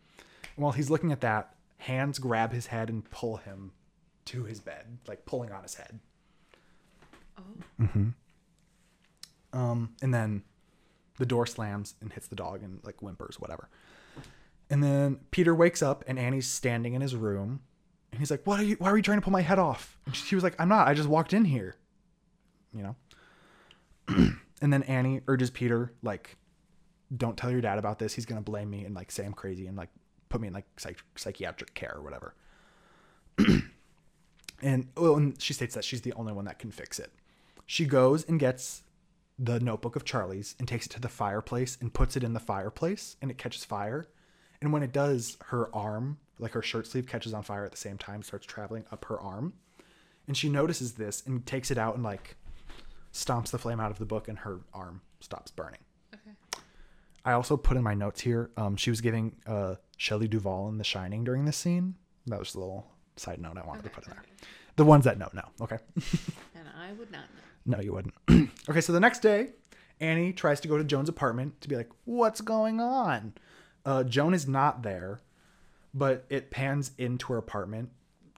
And while he's looking at that, hands grab his head and pull him to his bed, like pulling on his head. Oh. Mm-hmm. Um, and then the door slams and hits the dog and like whimpers, whatever. And then Peter wakes up and Annie's standing in his room, and he's like, "What are you? Why are you trying to pull my head off?" And she was like, "I'm not. I just walked in here." You know. and then Annie urges Peter like, "Don't tell your dad about this. He's gonna blame me and like say I'm crazy and like put me in like psych- psychiatric care or whatever." and oh, and she states that she's the only one that can fix it. She goes and gets the notebook of Charlie's and takes it to the fireplace and puts it in the fireplace and it catches fire. And when it does, her arm, like her shirt sleeve, catches on fire at the same time, starts traveling up her arm. And she notices this and takes it out and like stomps the flame out of the book and her arm stops burning. Okay. I also put in my notes here. Um, she was giving uh, Shelley Duvall in The Shining during this scene. That was a little side note I wanted to put in there. The ones that know, know. Okay. And I would not know. No, you wouldn't. okay, so the next day, Annie tries to go to Joan's apartment to be like, "What's going on?" Uh, Joan is not there, but it pans into her apartment.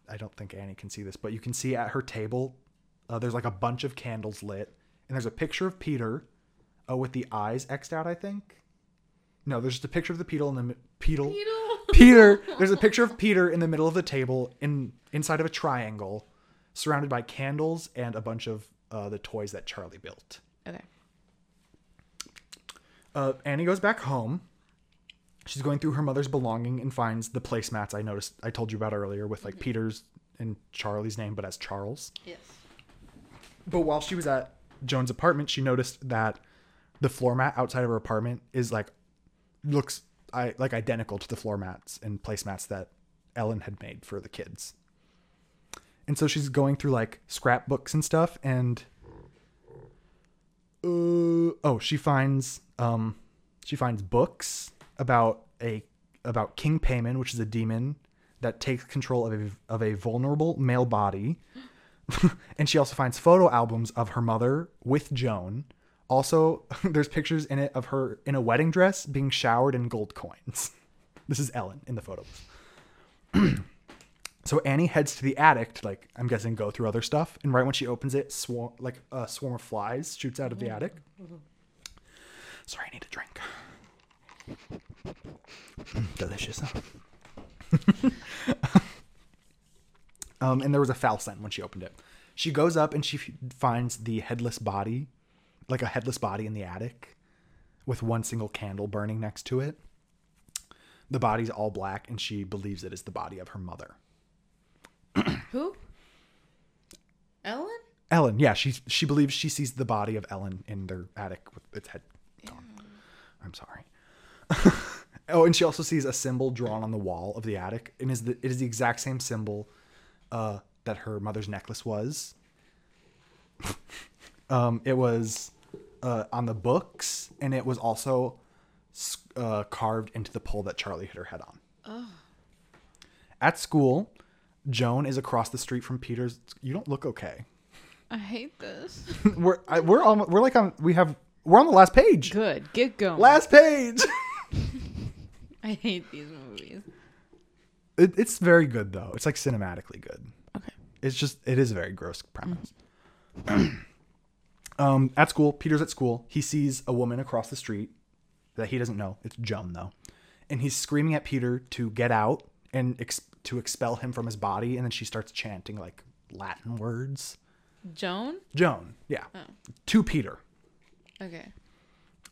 I don't think Annie can see this, but you can see at her table, uh, there's like a bunch of candles lit, and there's a picture of Peter, uh, with the eyes xed out. I think. No, there's just a picture of the Peter in the Peter. Peter. There's a picture of Peter in the middle of the table, in inside of a triangle, surrounded by candles and a bunch of uh, the toys that Charlie built. Okay. Uh, Annie goes back home. She's going through her mother's belonging and finds the placemats I noticed I told you about earlier with like Peter's and Charlie's name, but as Charles. Yes. But while she was at Joan's apartment, she noticed that the floor mat outside of her apartment is like looks I like identical to the floor mats and placemats that Ellen had made for the kids. And so she's going through like scrapbooks and stuff and uh, oh, she finds um she finds books about a about King Paimon, which is a demon that takes control of a of a vulnerable male body. and she also finds photo albums of her mother with Joan. Also, there's pictures in it of her in a wedding dress being showered in gold coins. This is Ellen in the photos. so Annie heads to the attic to like I'm guessing go through other stuff, and right when she opens it, swarm like a swarm of flies shoots out of the attic. Sorry, I need a drink. Mm, Delicious. um, and there was a foul scent when she opened it. She goes up and she f- finds the headless body, like a headless body in the attic, with one single candle burning next to it. The body's all black, and she believes it is the body of her mother. Who? Ellen? Ellen, yeah, she she believes she sees the body of Ellen in their attic with its head gone. I'm sorry. oh, and she also sees a symbol drawn on the wall of the attic, and is the it is the exact same symbol uh, that her mother's necklace was. um, it was uh, on the books, and it was also uh, carved into the pole that Charlie hit her head on. At school, Joan is across the street from Peter's. You don't look okay. I hate this. we're I, we're on we're like on we have we're on the last page. Good. Get going. Last page. I hate these movies. it, it's very good though. It's like cinematically good. Okay. It's just it is a very gross premise. um, at school, Peter's at school. He sees a woman across the street that he doesn't know. It's Joan though, and he's screaming at Peter to get out and ex- to expel him from his body. And then she starts chanting like Latin words. Joan? Joan, yeah, Oh. to Peter. Okay.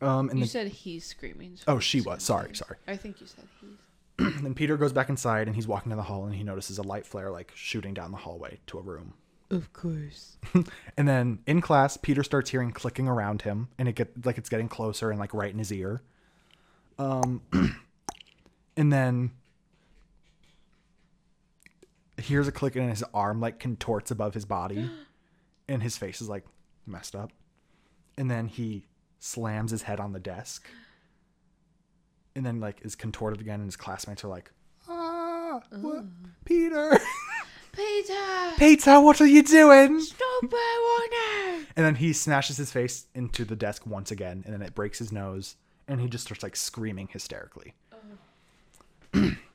Um, and You then, said he's screaming. so oh, I'm she was. Sorry, sorry. I think you said he's. then Peter goes back inside and he's walking down the hall and he notices a light flare like shooting down the hallway to a room. Of course. And then in class, Peter starts hearing clicking around him, and it get like it's getting closer and like right in his ear. Um, and then hears a click, and his arm like contorts above his body, and his face is like messed up. And then he slams his head on the desk, and then like is contorted again, and his classmates are like, "Ah, what? Peter, Peter! Peter, what are you doing?" Stop warning! And then he smashes his face into the desk once again, and then it breaks his nose, and he just starts like screaming hysterically.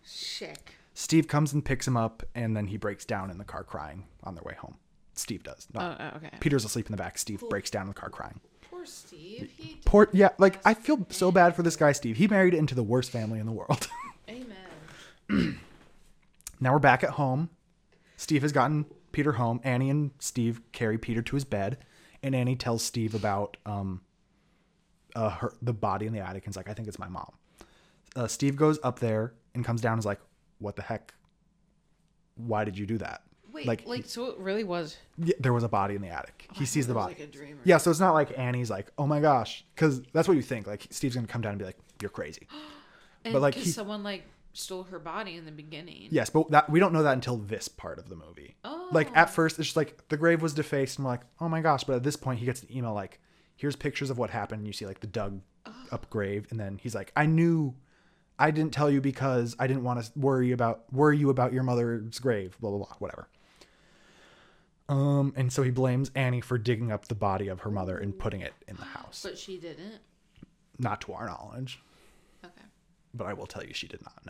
Sick. Steve comes and picks him up, and then he breaks down in the car crying on their way home. Steve does. Oh, Not, oh, okay. Peter's asleep in the back. Steve breaks down in the car crying. Poor Steve. He Poor, yeah, like I feel so bad for this guy, Steve. He married into the worst family in the world. Amen. now we're back at home. Steve has gotten Peter home. Annie and Steve carry Peter to his bed, and Annie tells Steve about um, uh, her the body in the attic. And is like, I think it's my mom. Uh, Steve goes up there and comes down. and is like, what the heck? Why did you do that? Wait, like, like, so it really was. yeah, there was a body in the attic. Oh, he sees the body. like yeah, so it's not like Annie's like, oh my gosh, because that's what you think. Like Steve's gonna come down and be like, you're crazy. But, like, he- someone like stole her body in the beginning. Yes, but that we don't know that until this part of the movie. Oh. Like at oh. first, it's just like the grave was defaced, and we're like, oh my gosh. But at this point, he gets an email like, here's pictures of what happened. And you see like the dug up grave, and then he's like, I knew, I didn't tell you because I didn't want to worry about worry you about your mother's grave. Blah blah blah, whatever. Um, and so he blames Annie for digging up the body of her mother and putting it in the house. But she didn't. Not to our knowledge Okay. but I will tell you she did not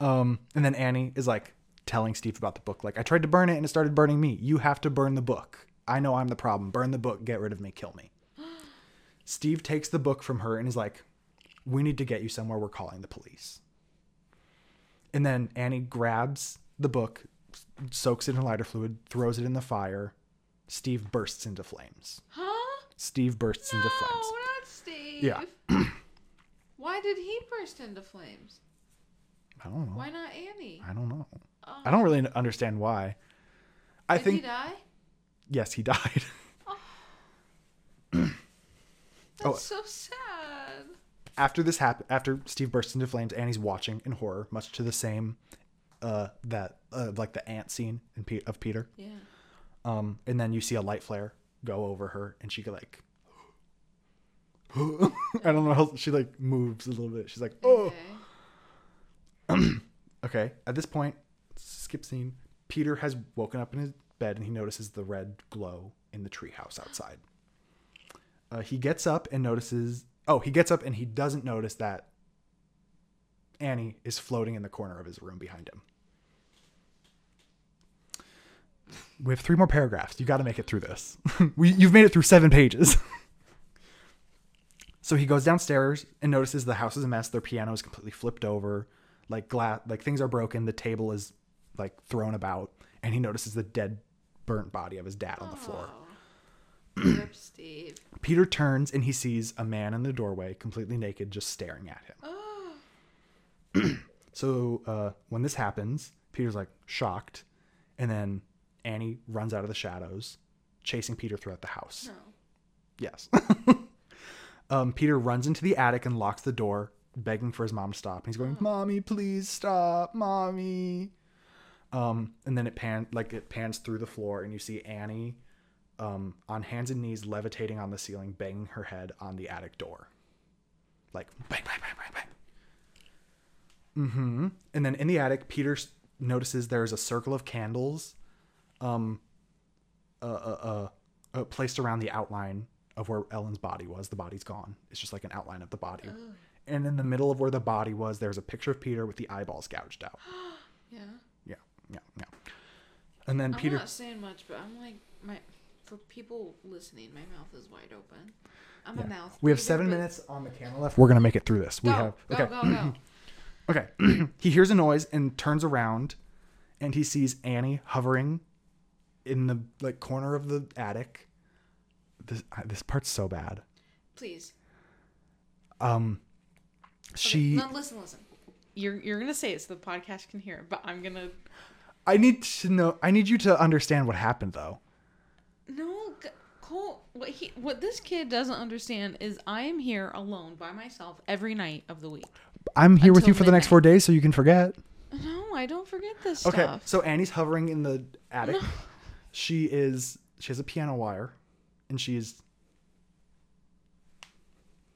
know. um, and then Annie is like telling Steve about the book. Like, I tried to burn it and it started burning me. You have to burn the book. I know I'm the problem. Burn the book. Get rid of me. Kill me. Steve takes the book from her and is like, We need to get you somewhere. We're calling the police. And then Annie grabs the book, soaks it in lighter fluid, throws it in the fire. Steve bursts into flames. Huh? Steve bursts into No, flames. not Steve. Yeah. Why did he burst into flames? I don't know. Why not Annie? I don't know. I don't oh. really understand why. I Did think he die? yes, he died. oh. oh. That's Oh. so sad. After this happened, after Steve bursts into flames, Annie's watching in horror, much to the same uh, that uh, like the ant scene in Pe- of Peter. Yeah. Um, and then you see a light flare go over her, and she like. I don't know how she like moves a little bit. She's like, oh. Okay. Okay. At this point, skip scene. Peter has woken up in his bed and he notices the red glow in the treehouse outside. Uh, he gets up and notices. Oh, he gets up and he doesn't notice that Annie is floating in the corner of his room behind him. We have three more paragraphs. You got to make it through this. we, you've made it through seven pages. so he goes downstairs and notices the house is a mess. Their piano is completely flipped over, like glass, like things are broken. The table is like thrown about, and he notices the dead, burnt body of his dad on the floor. Rip Steve. Peter turns and he sees a man in the doorway, completely naked, just staring at him. Oh. So uh, when this happens, Peter's like shocked, and then Annie runs out of the shadows, chasing Peter throughout the house. No. Yes. um, Peter runs into the attic and locks the door, begging for his mom to stop. He's going, "Mommy, please stop, mommy." Um, and then it pan like it pans through the floor, and you see Annie um, on hands and knees, levitating on the ceiling, banging her head on the attic door, like bang, bang, bang, bang, bang. Mm-hmm. And then in the attic, Peter notices there's a circle of candles, um, uh, uh, uh, uh, placed around the outline of where Ellen's body was. The body's gone. It's just like an outline of the body. And in the middle of where the body was, there's a picture of Peter with the eyeballs gouged out. Yeah. Yeah, yeah, yeah. And then I'm Peter. not saying much, but I'm like my for people listening, my mouth is wide open. I'm a mouth. We have seven but- minutes on the camera left. We're gonna make it through this. We Go, have go, okay. go, go. Okay. he hears a noise and turns around and he sees Annie hovering in the like corner of the attic. This this part's so bad. Please. Um, she. No, listen, listen. You're you're gonna say it so the podcast can hear it, but I'm gonna. I need to know. I need you to understand what happened, though. No, Cole. What he what this kid doesn't understand is I am here alone by myself every night of the week. I'm here with Until you for the next midnight. four days, so you can forget. No, I don't forget this Okay, stuff. so Annie's hovering in the attic. She is. She has a piano wire, and she's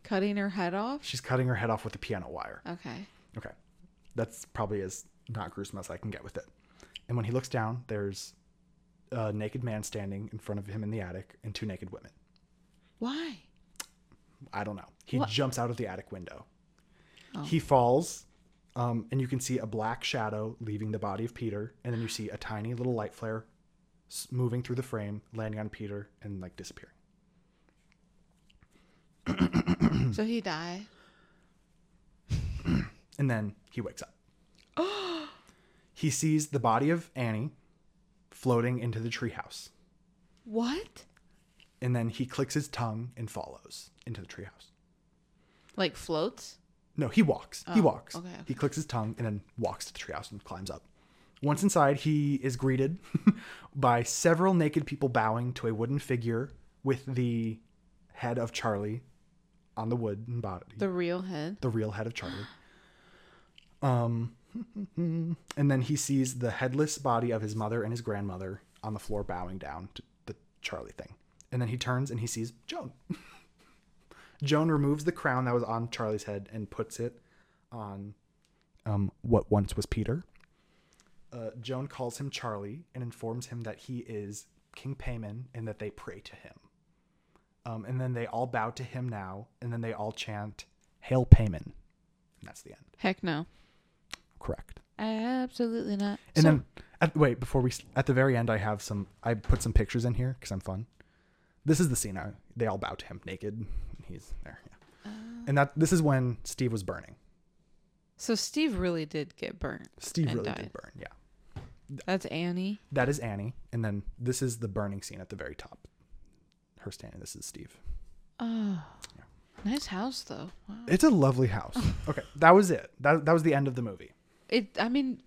Cutting her head off. she's cutting her head off with the piano wire. Okay. Okay, that's probably as not gruesome as I can get with it. And when he looks down, there's a naked man standing in front of him in the attic, and two naked women. Why? I don't know. He What? jumps out of the attic window. Oh. He falls, um, and you can see a black shadow leaving the body of Peter, and then you see a tiny little light flare moving through the frame, landing on Peter, and like disappearing. so he died. And then he wakes up. he sees the body of Annie floating into the treehouse, What? and then he clicks his tongue and follows into the treehouse. Like floats? No, he walks. he Oh, walks. okay, okay. He clicks his tongue and then walks to the treehouse and climbs up. Once inside, he is greeted by several naked people bowing to a wooden figure with the head of Charlie on the wooden body. The real head. the real head of Charlie. Um, and then he sees the headless body of his mother and his grandmother on the floor bowing down to the Charlie thing. And then he turns and he sees Joan. Joan removes the crown that was on Charlie's head and puts it on um, what once was Peter. Uh, Joan calls him Charlie and informs him that he is King Paimon and that they pray to him. Um, and then they all bow to him now, and then they all chant, Hail Paimon. And that's the end. Heck no. Correct. Absolutely not. And So- then, at, wait, before we, at the very end, I have some, I put some pictures in here because I'm fun. This is the scene. I, they all bow to him naked. He's there. Yeah. Oh. and that, this is when Steve was burning. So Steve really did get burnt. Steve really died. did burn. Yeah. That's Annie. That is Annie. And then this is the burning scene at the very top. Her standing. This is Steve. Oh. Nice house though. Wow. It's a lovely house. Okay. That was it. That, that was the end of the movie. It I mean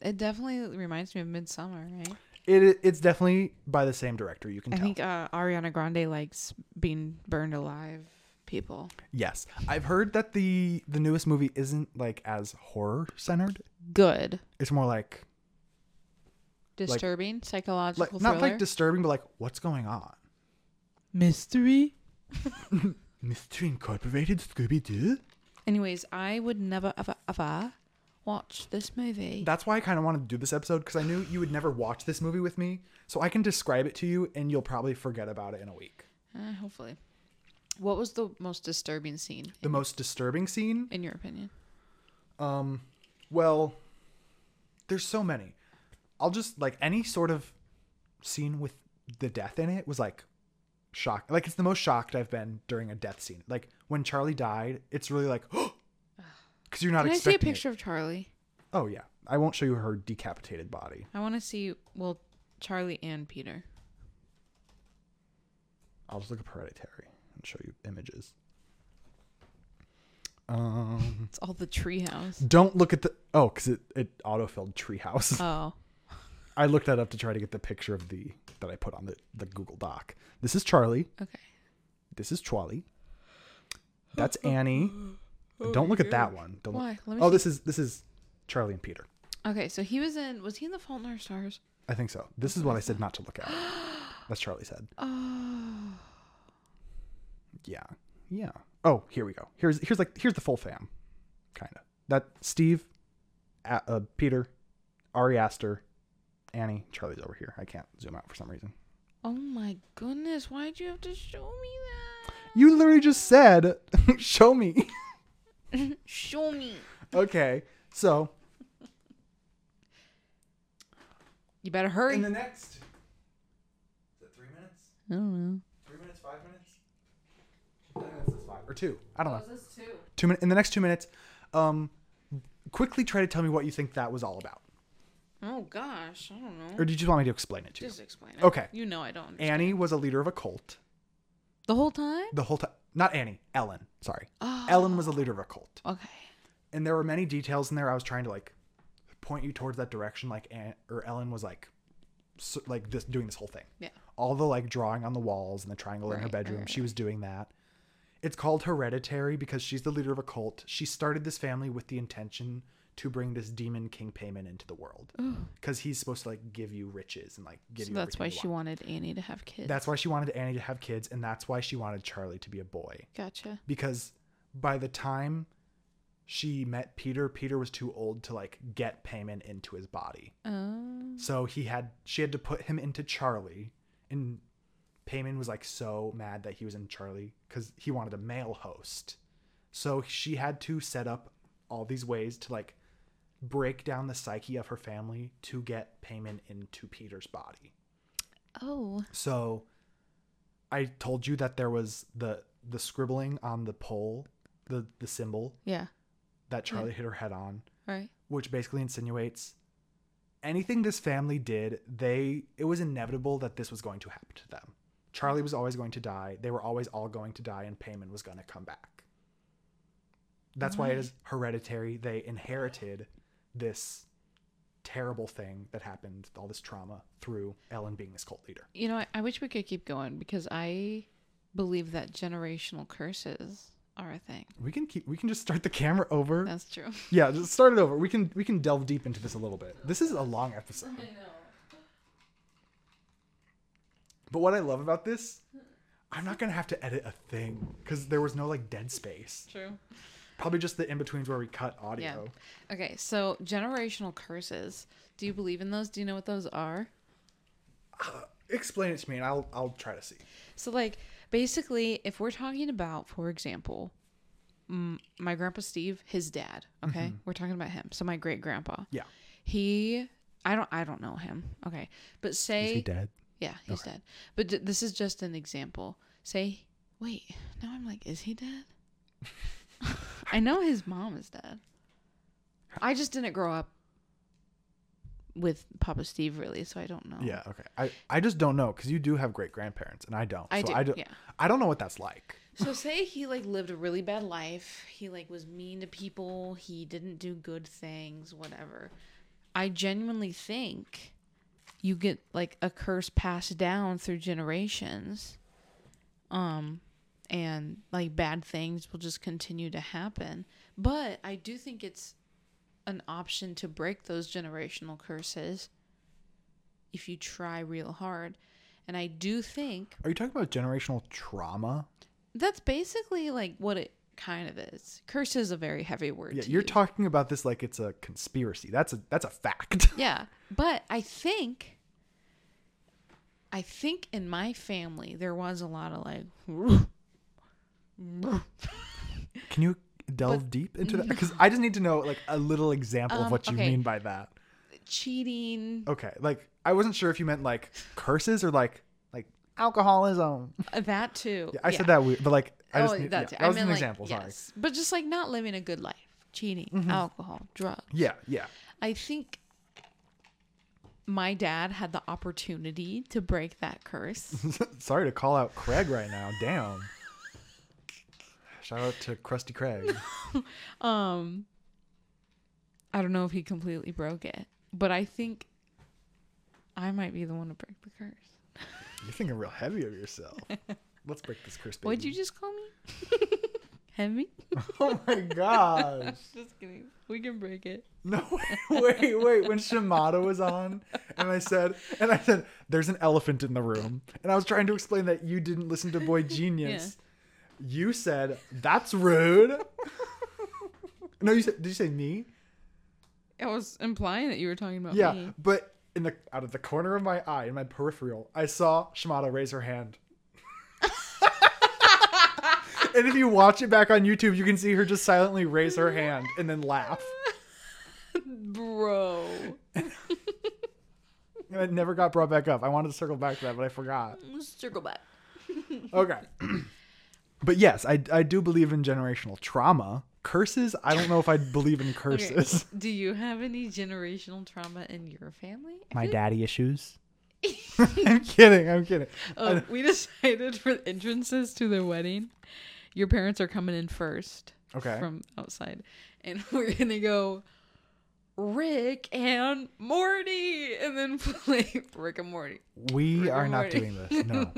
it definitely reminds me of Midsommar, right? It, it's definitely by the same director. You can I tell. think uh, Ariana Grande likes being burned alive people. Yes, I've heard that the the newest movie isn't like as horror centered. Good. It's more like Disturbing, psychological like not thriller. like disturbing, but like what's going on? Mystery. Mystery Incorporated, Scooby Doo. Anyways, I would never ever ever watch this movie. That's why I kind of wanted to do this episode because I knew you would never watch this movie with me, so I can describe it to you and you'll probably forget about it in a week. Uh, hopefully. What was the most disturbing scene The most disturbing scene, in your opinion? um, well, there's so many. I'll just like any sort of scene with the death in it was like shock. Like it's the most shocked I've been during a death scene. Like when Charlie died, it's really like because you're not Can I see a expecting. it. picture of Charlie? Oh yeah, I won't show you her decapitated body. I want to see well Charlie and Peter. I'll just look up Hereditary and show you images. Um, It's all the treehouse. don't look at the oh, because it it autofilled Treehouse. Oh, I looked that up to try to get the picture of the that I put on the the Google Doc. This is Charlie. okay. This is Charlie. That's Annie. Don't look at that one. Don't look- Why? Let me Oh, see. this is this is Charlie and Peter. Okay, so he was in. Was he in The Fault in Our Stars? I think so. This is what I said not to look at. That's Charlie said. Oh, Yeah. Yeah. Oh, here we go. Here's here's like here's the full fam, kind of. That Steve, A- uh, Peter, Ari Aster, Annie, Charlie's over here. I can't zoom out for some reason. oh my goodness! Why'd you have to show me that? You literally just said, "Show me." That? show me. okay. So You better hurry. in the next, is it three minutes? I don't know. Three minutes? Five minutes? I think this is five or two. I don't know. this too? Two minutes. In the next two minutes, um, quickly try to tell me what you think that was all about, Oh gosh, I don't know. or do you just want me to explain it to you? Just explain it. Okay. You know I don't. Understand. Annie was a leader of a cult The whole time. the whole time. Not Annie, Ellen. Sorry, Oh. Ellen was the leader of a cult, Okay. and there were many details in there. I was trying to like point you towards that direction. Like Aunt or Ellen was like, so, like this doing this whole thing. Yeah. All the like drawing on the walls and the triangle in her bedroom. right, She was doing that. It's called hereditary because she's the leader of a cult. She started this family with the intention to bring this demon king Paimon into the world because he's supposed to like give you riches and like give So you. that's why she want. wanted Annie to have kids. That's why she wanted Annie to have kids, and that's why she wanted Charlie to be a boy. gotcha. Because by the time she met Peter, Peter was too old to like get Paimon into his body. Oh. So he had she had to put him into Charlie, and Paimon was like so mad that he was in Charlie because he wanted a male host. So she had to set up all these ways to like break down the psyche of her family to get Paimon into Peter's body. Oh. So I told you that there was the the scribbling on the pole, the the symbol Yeah. that Charlie hit her head on Right. which basically insinuates anything this family did, they it was inevitable that this was going to happen to them. Charlie was always going to die. They were always all going to die, and Paimon was going to come back. That's why it is hereditary. They inherited this terrible thing that happened, all this trauma through Ellen being this cult leader. You know, I, I wish we could keep going because I believe that generational curses are a thing. We can keep. We can just start the camera over. That's true. Yeah, just start it over. We can we can delve deep into this a little bit. This is a long episode. But what I love about this, I'm not gonna have to edit a thing because there was no like dead space. True. Probably just the in betweens where we cut audio. Yeah. Okay, so generational curses. Do you believe in those? Do you know what those are? Explain it to me, and I'll I'll try to see. So, like, basically, if we're talking about, for example, mm, my grandpa Steve, his dad. Okay, we're talking about him. So my great grandpa. Yeah. He, I don't, I don't know him. Okay, but say, Is he dead? yeah, he's dead. But d- this is just an example. Say, wait, now I'm like, is he dead? I know his mom is dead. I just didn't grow up with Papa Steve really, so I don't know. Yeah. Okay. I I just don't know because you do have great grandparents, and I don't. I so do, I don't. yeah. I don't know what that's like. So say he like lived a really bad life. He like was mean to people. He didn't do good things, whatever. I genuinely think you get like a curse passed down through generations. Um and like bad things will just continue to happen. But I do think it's an option to break those generational curses if you try real hard. And I do think Are you talking about generational trauma? that's basically like what it kind of is. Curse is a very heavy word. Yeah, you're use. talking about this like it's a conspiracy. That's a that's a fact. Yeah, but I think, I think in my family there was a lot of like, Can you delve deep into that? Because I just need to know like a little example of Um, what you okay. mean by that. cheating, Okay, like I wasn't sure if you meant like curses or like like alcoholism. uh, that too. Yeah, I said that weird, but like I just oh, need, that yeah, that was meant an like, example. Sorry. yes, but just like not living a good life, cheating, Mm-hmm. alcohol, drugs. Yeah, yeah. I think my dad had the opportunity to break that curse. Sorry to call out Craig right now. Damn. Shout out to Krusty Craig. Um, I don't know if he completely broke it, but I think I might be the one to break the curse. You're thinking real heavy of yourself. Let's break this curse, baby. What'd you just call me? Heavy? Oh my gosh. just kidding. We can break it. No, wait, wait, wait. When Shimada was on, and I said, and I said, "There's an elephant in the room," and I was trying to explain that you didn't listen to boygenius. You said that's rude. no, you said. Did you say me? I was implying that you were talking about me. Yeah, me. but in the out of the corner of my eye, in my peripheral, I saw Shimada raise her hand. and if you watch it back on YouTube, you can see her just silently raise her hand and then laugh. Bro. And it never got brought back up. I wanted to circle back to that, but I forgot. Circle back. Okay. but yes, I, I do believe in generational trauma. Curses, I don't know if I believe in Okay, curses. Do you have any generational trauma in your family? My daddy issues. I'm kidding. I'm kidding. Oh, we decided for the entrances to the wedding. your parents are coming in first Okay. from outside, and we're gonna go Rick and Morty, and then play Rick and Morty. we Rick are not Morty. doing this. No.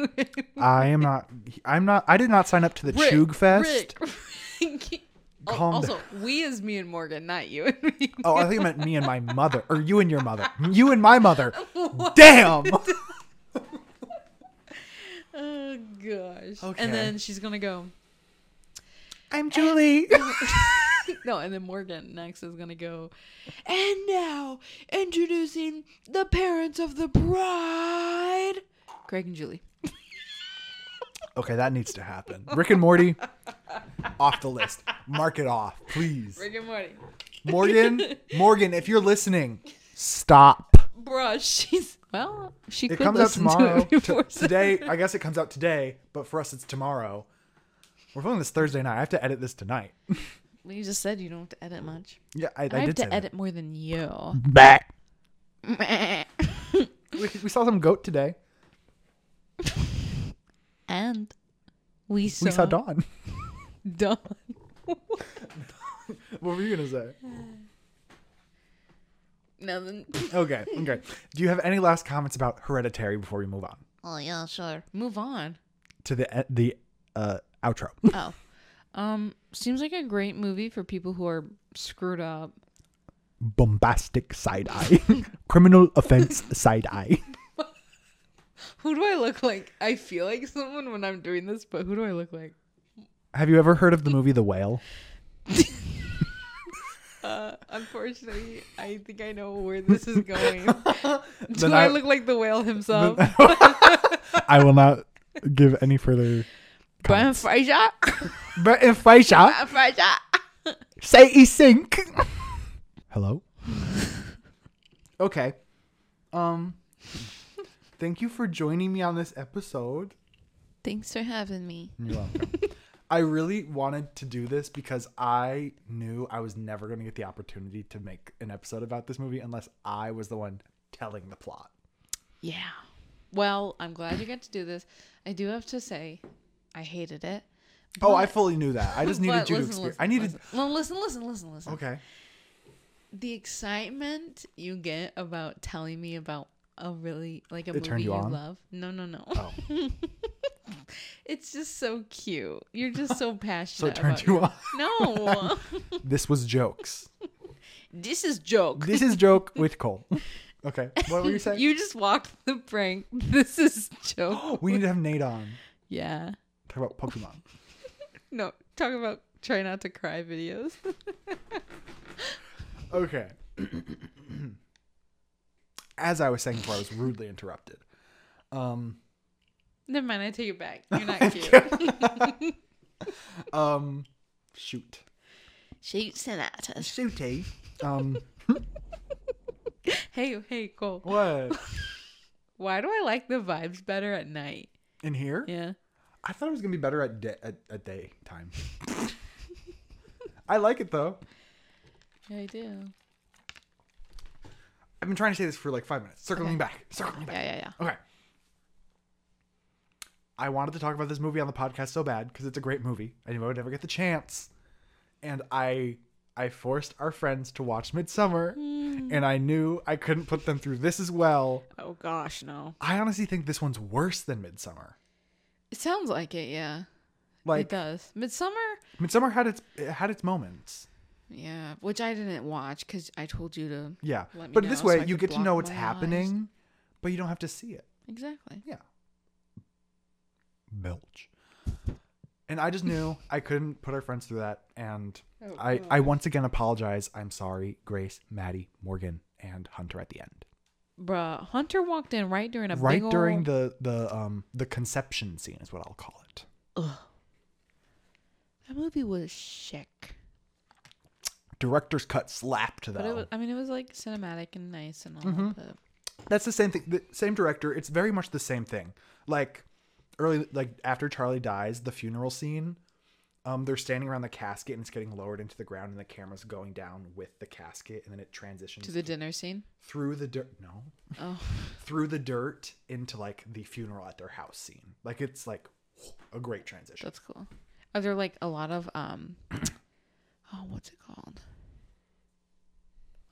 I am not I'm not I did not sign up to the Rick, Chug Fest. Rick. Oh, Calm also, we is me and Morgan, not you and me. Oh, I think it meant me and my mother. Or you and your mother. You and my mother. Damn. Oh gosh. Okay. And then she's gonna go. I'm Julie. No, and then Morgan next is gonna go. And now introducing the parents of the bride, Craig and Julie. Okay, that needs to happen. Rick and Morty off the list. Mark it off, please. Rick and Morty. Morgan, Morgan, if you're listening, stop. Bruh, she's well. She It could comes out to tomorrow. To- today, I guess it comes out today, but for us it's tomorrow. We're filming this Thursday night. I have to edit this tonight. Well, you just said you don't have to edit much. yeah, I, I, I, have did say to that. edit more than you. Back. We, we saw some goat today. and we saw, We saw Dawn. Dawn. What were you gonna say? Nothing. Okay, okay. Do you have any last comments about Hereditary before we move on Oh yeah, sure. Move on. to the the uh, outro? Oh. Um, seems like a great movie for people who are screwed up. Bombastic side eye, criminal offense side eye. Who do I look like? I feel like someone when I'm doing this, but who do I look like? Have you ever heard of the movie The Whale? Uh, unfortunately, I think I know where this is going. do I, I- look like the whale himself? I will not give any further. Brian Fraser. I shot, Brian Fraser. say he sink. Hello. okay. Um. Thank you for joining me on this episode. Thanks for having me. You're welcome. I really wanted to do this because I knew I was never going to get the opportunity to make an episode about this movie unless I was the one telling the plot. Yeah. Well, I'm glad you get to do this. I do have to say, I hated it. Oh, I fully knew that. I just needed but you to experience. listen, I needed. Listen. No, listen, listen, listen, listen. Okay. The excitement you get about telling me about a really like a It movie you you love. No, no, no. Oh, It's just so cute. You're just so passionate. so it turned you your- on. No, This was jokes. this is joke. This is joke with Cole. Okay. What were you saying? You just walked the prank. This is joke. we need to have Nate on. Yeah. Talk about Pokemon. No, talk about try not to cry videos. Okay. As I was saying before, I was rudely interrupted. Um, Never mind, I take it back. You're not cute. um, shoot. Shoot, and at. Shooty. Um, Hey, hey, Cole. what? Why do I like the vibes better at night? In here? Yeah. I thought it was gonna be better at day at, at daytime. I like it though. Yeah, I do. I've been trying to say this for like five minutes. Circling Okay. back. Circling back. Yeah, yeah, yeah. Okay. I wanted to talk about this movie on the podcast so bad because it's a great movie. I knew I would never get the chance, and I I forced our friends to watch Midsommar, hmm. and I knew I couldn't put them through this as well. Oh gosh, no. I honestly think this one's worse than Midsommar. It sounds like it, yeah. Like it does. Midsommar? Midsommar had its it had its moments. Yeah, which I didn't watch because I told you to. Yeah, Let me but know this way I you get to know what's my happening, but you don't have to see it. Exactly. Yeah. Belch. And I just knew I couldn't put our friends through that. And Oh, I, I once again apologize. I'm sorry, Grace, Maddie, Morgan, and Hunter at the end. Bruh, Hunter walked in right during a right during ol- the the um the conception scene is what I'll call it. That movie was chic. Director's cut slapped though. But it was, I mean, it was like cinematic and nice and all. Mm-hmm. That's the same thing. The same director. It's very much the same thing. Like early, like after Charlie dies, the funeral scene. Um, they're standing around the casket and it's getting lowered into the ground, and the camera's going down with the casket, and then it transitions to the dinner scene. through the dirt. No, Oh, through the dirt into like the funeral at their house scene. Like it's like a great transition. that's cool. Are there like a lot of um? Oh, what's it called?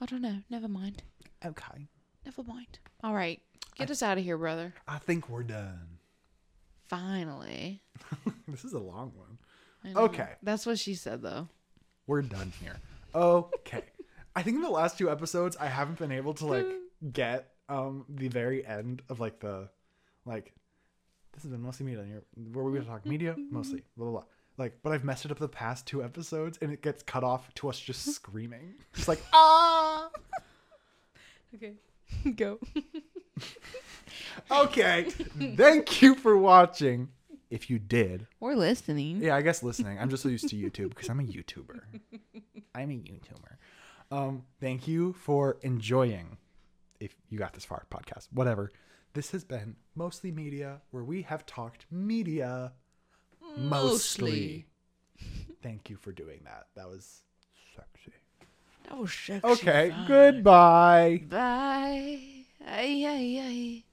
I don't know. Never mind. Okay. Never mind. All right, get us out of here, brother. I think we're done. Finally. this is a long one. Okay. That's what she said though. We're done here. Okay. I think in the last two episodes I haven't been able to like get um the very end of like the like this has been mostly media. Where we gonna talk media mostly blah blah blah. Like, but I've messed it up the past two episodes, and it gets cut off to us just screaming, just like ah. Okay. Go. Okay, thank you for watching. If you did, Or listening. yeah, I guess listening. I'm just so used to YouTube because I'm a YouTuber. I'm a YouTuber. Um, thank you for enjoying. If you got this far, podcast, whatever. This has been mostly media, where we have talked media mostly. Thank you for doing that. That was sexy. That was sexy. Okay, fun. goodbye. Bye. Ay, ay, ay.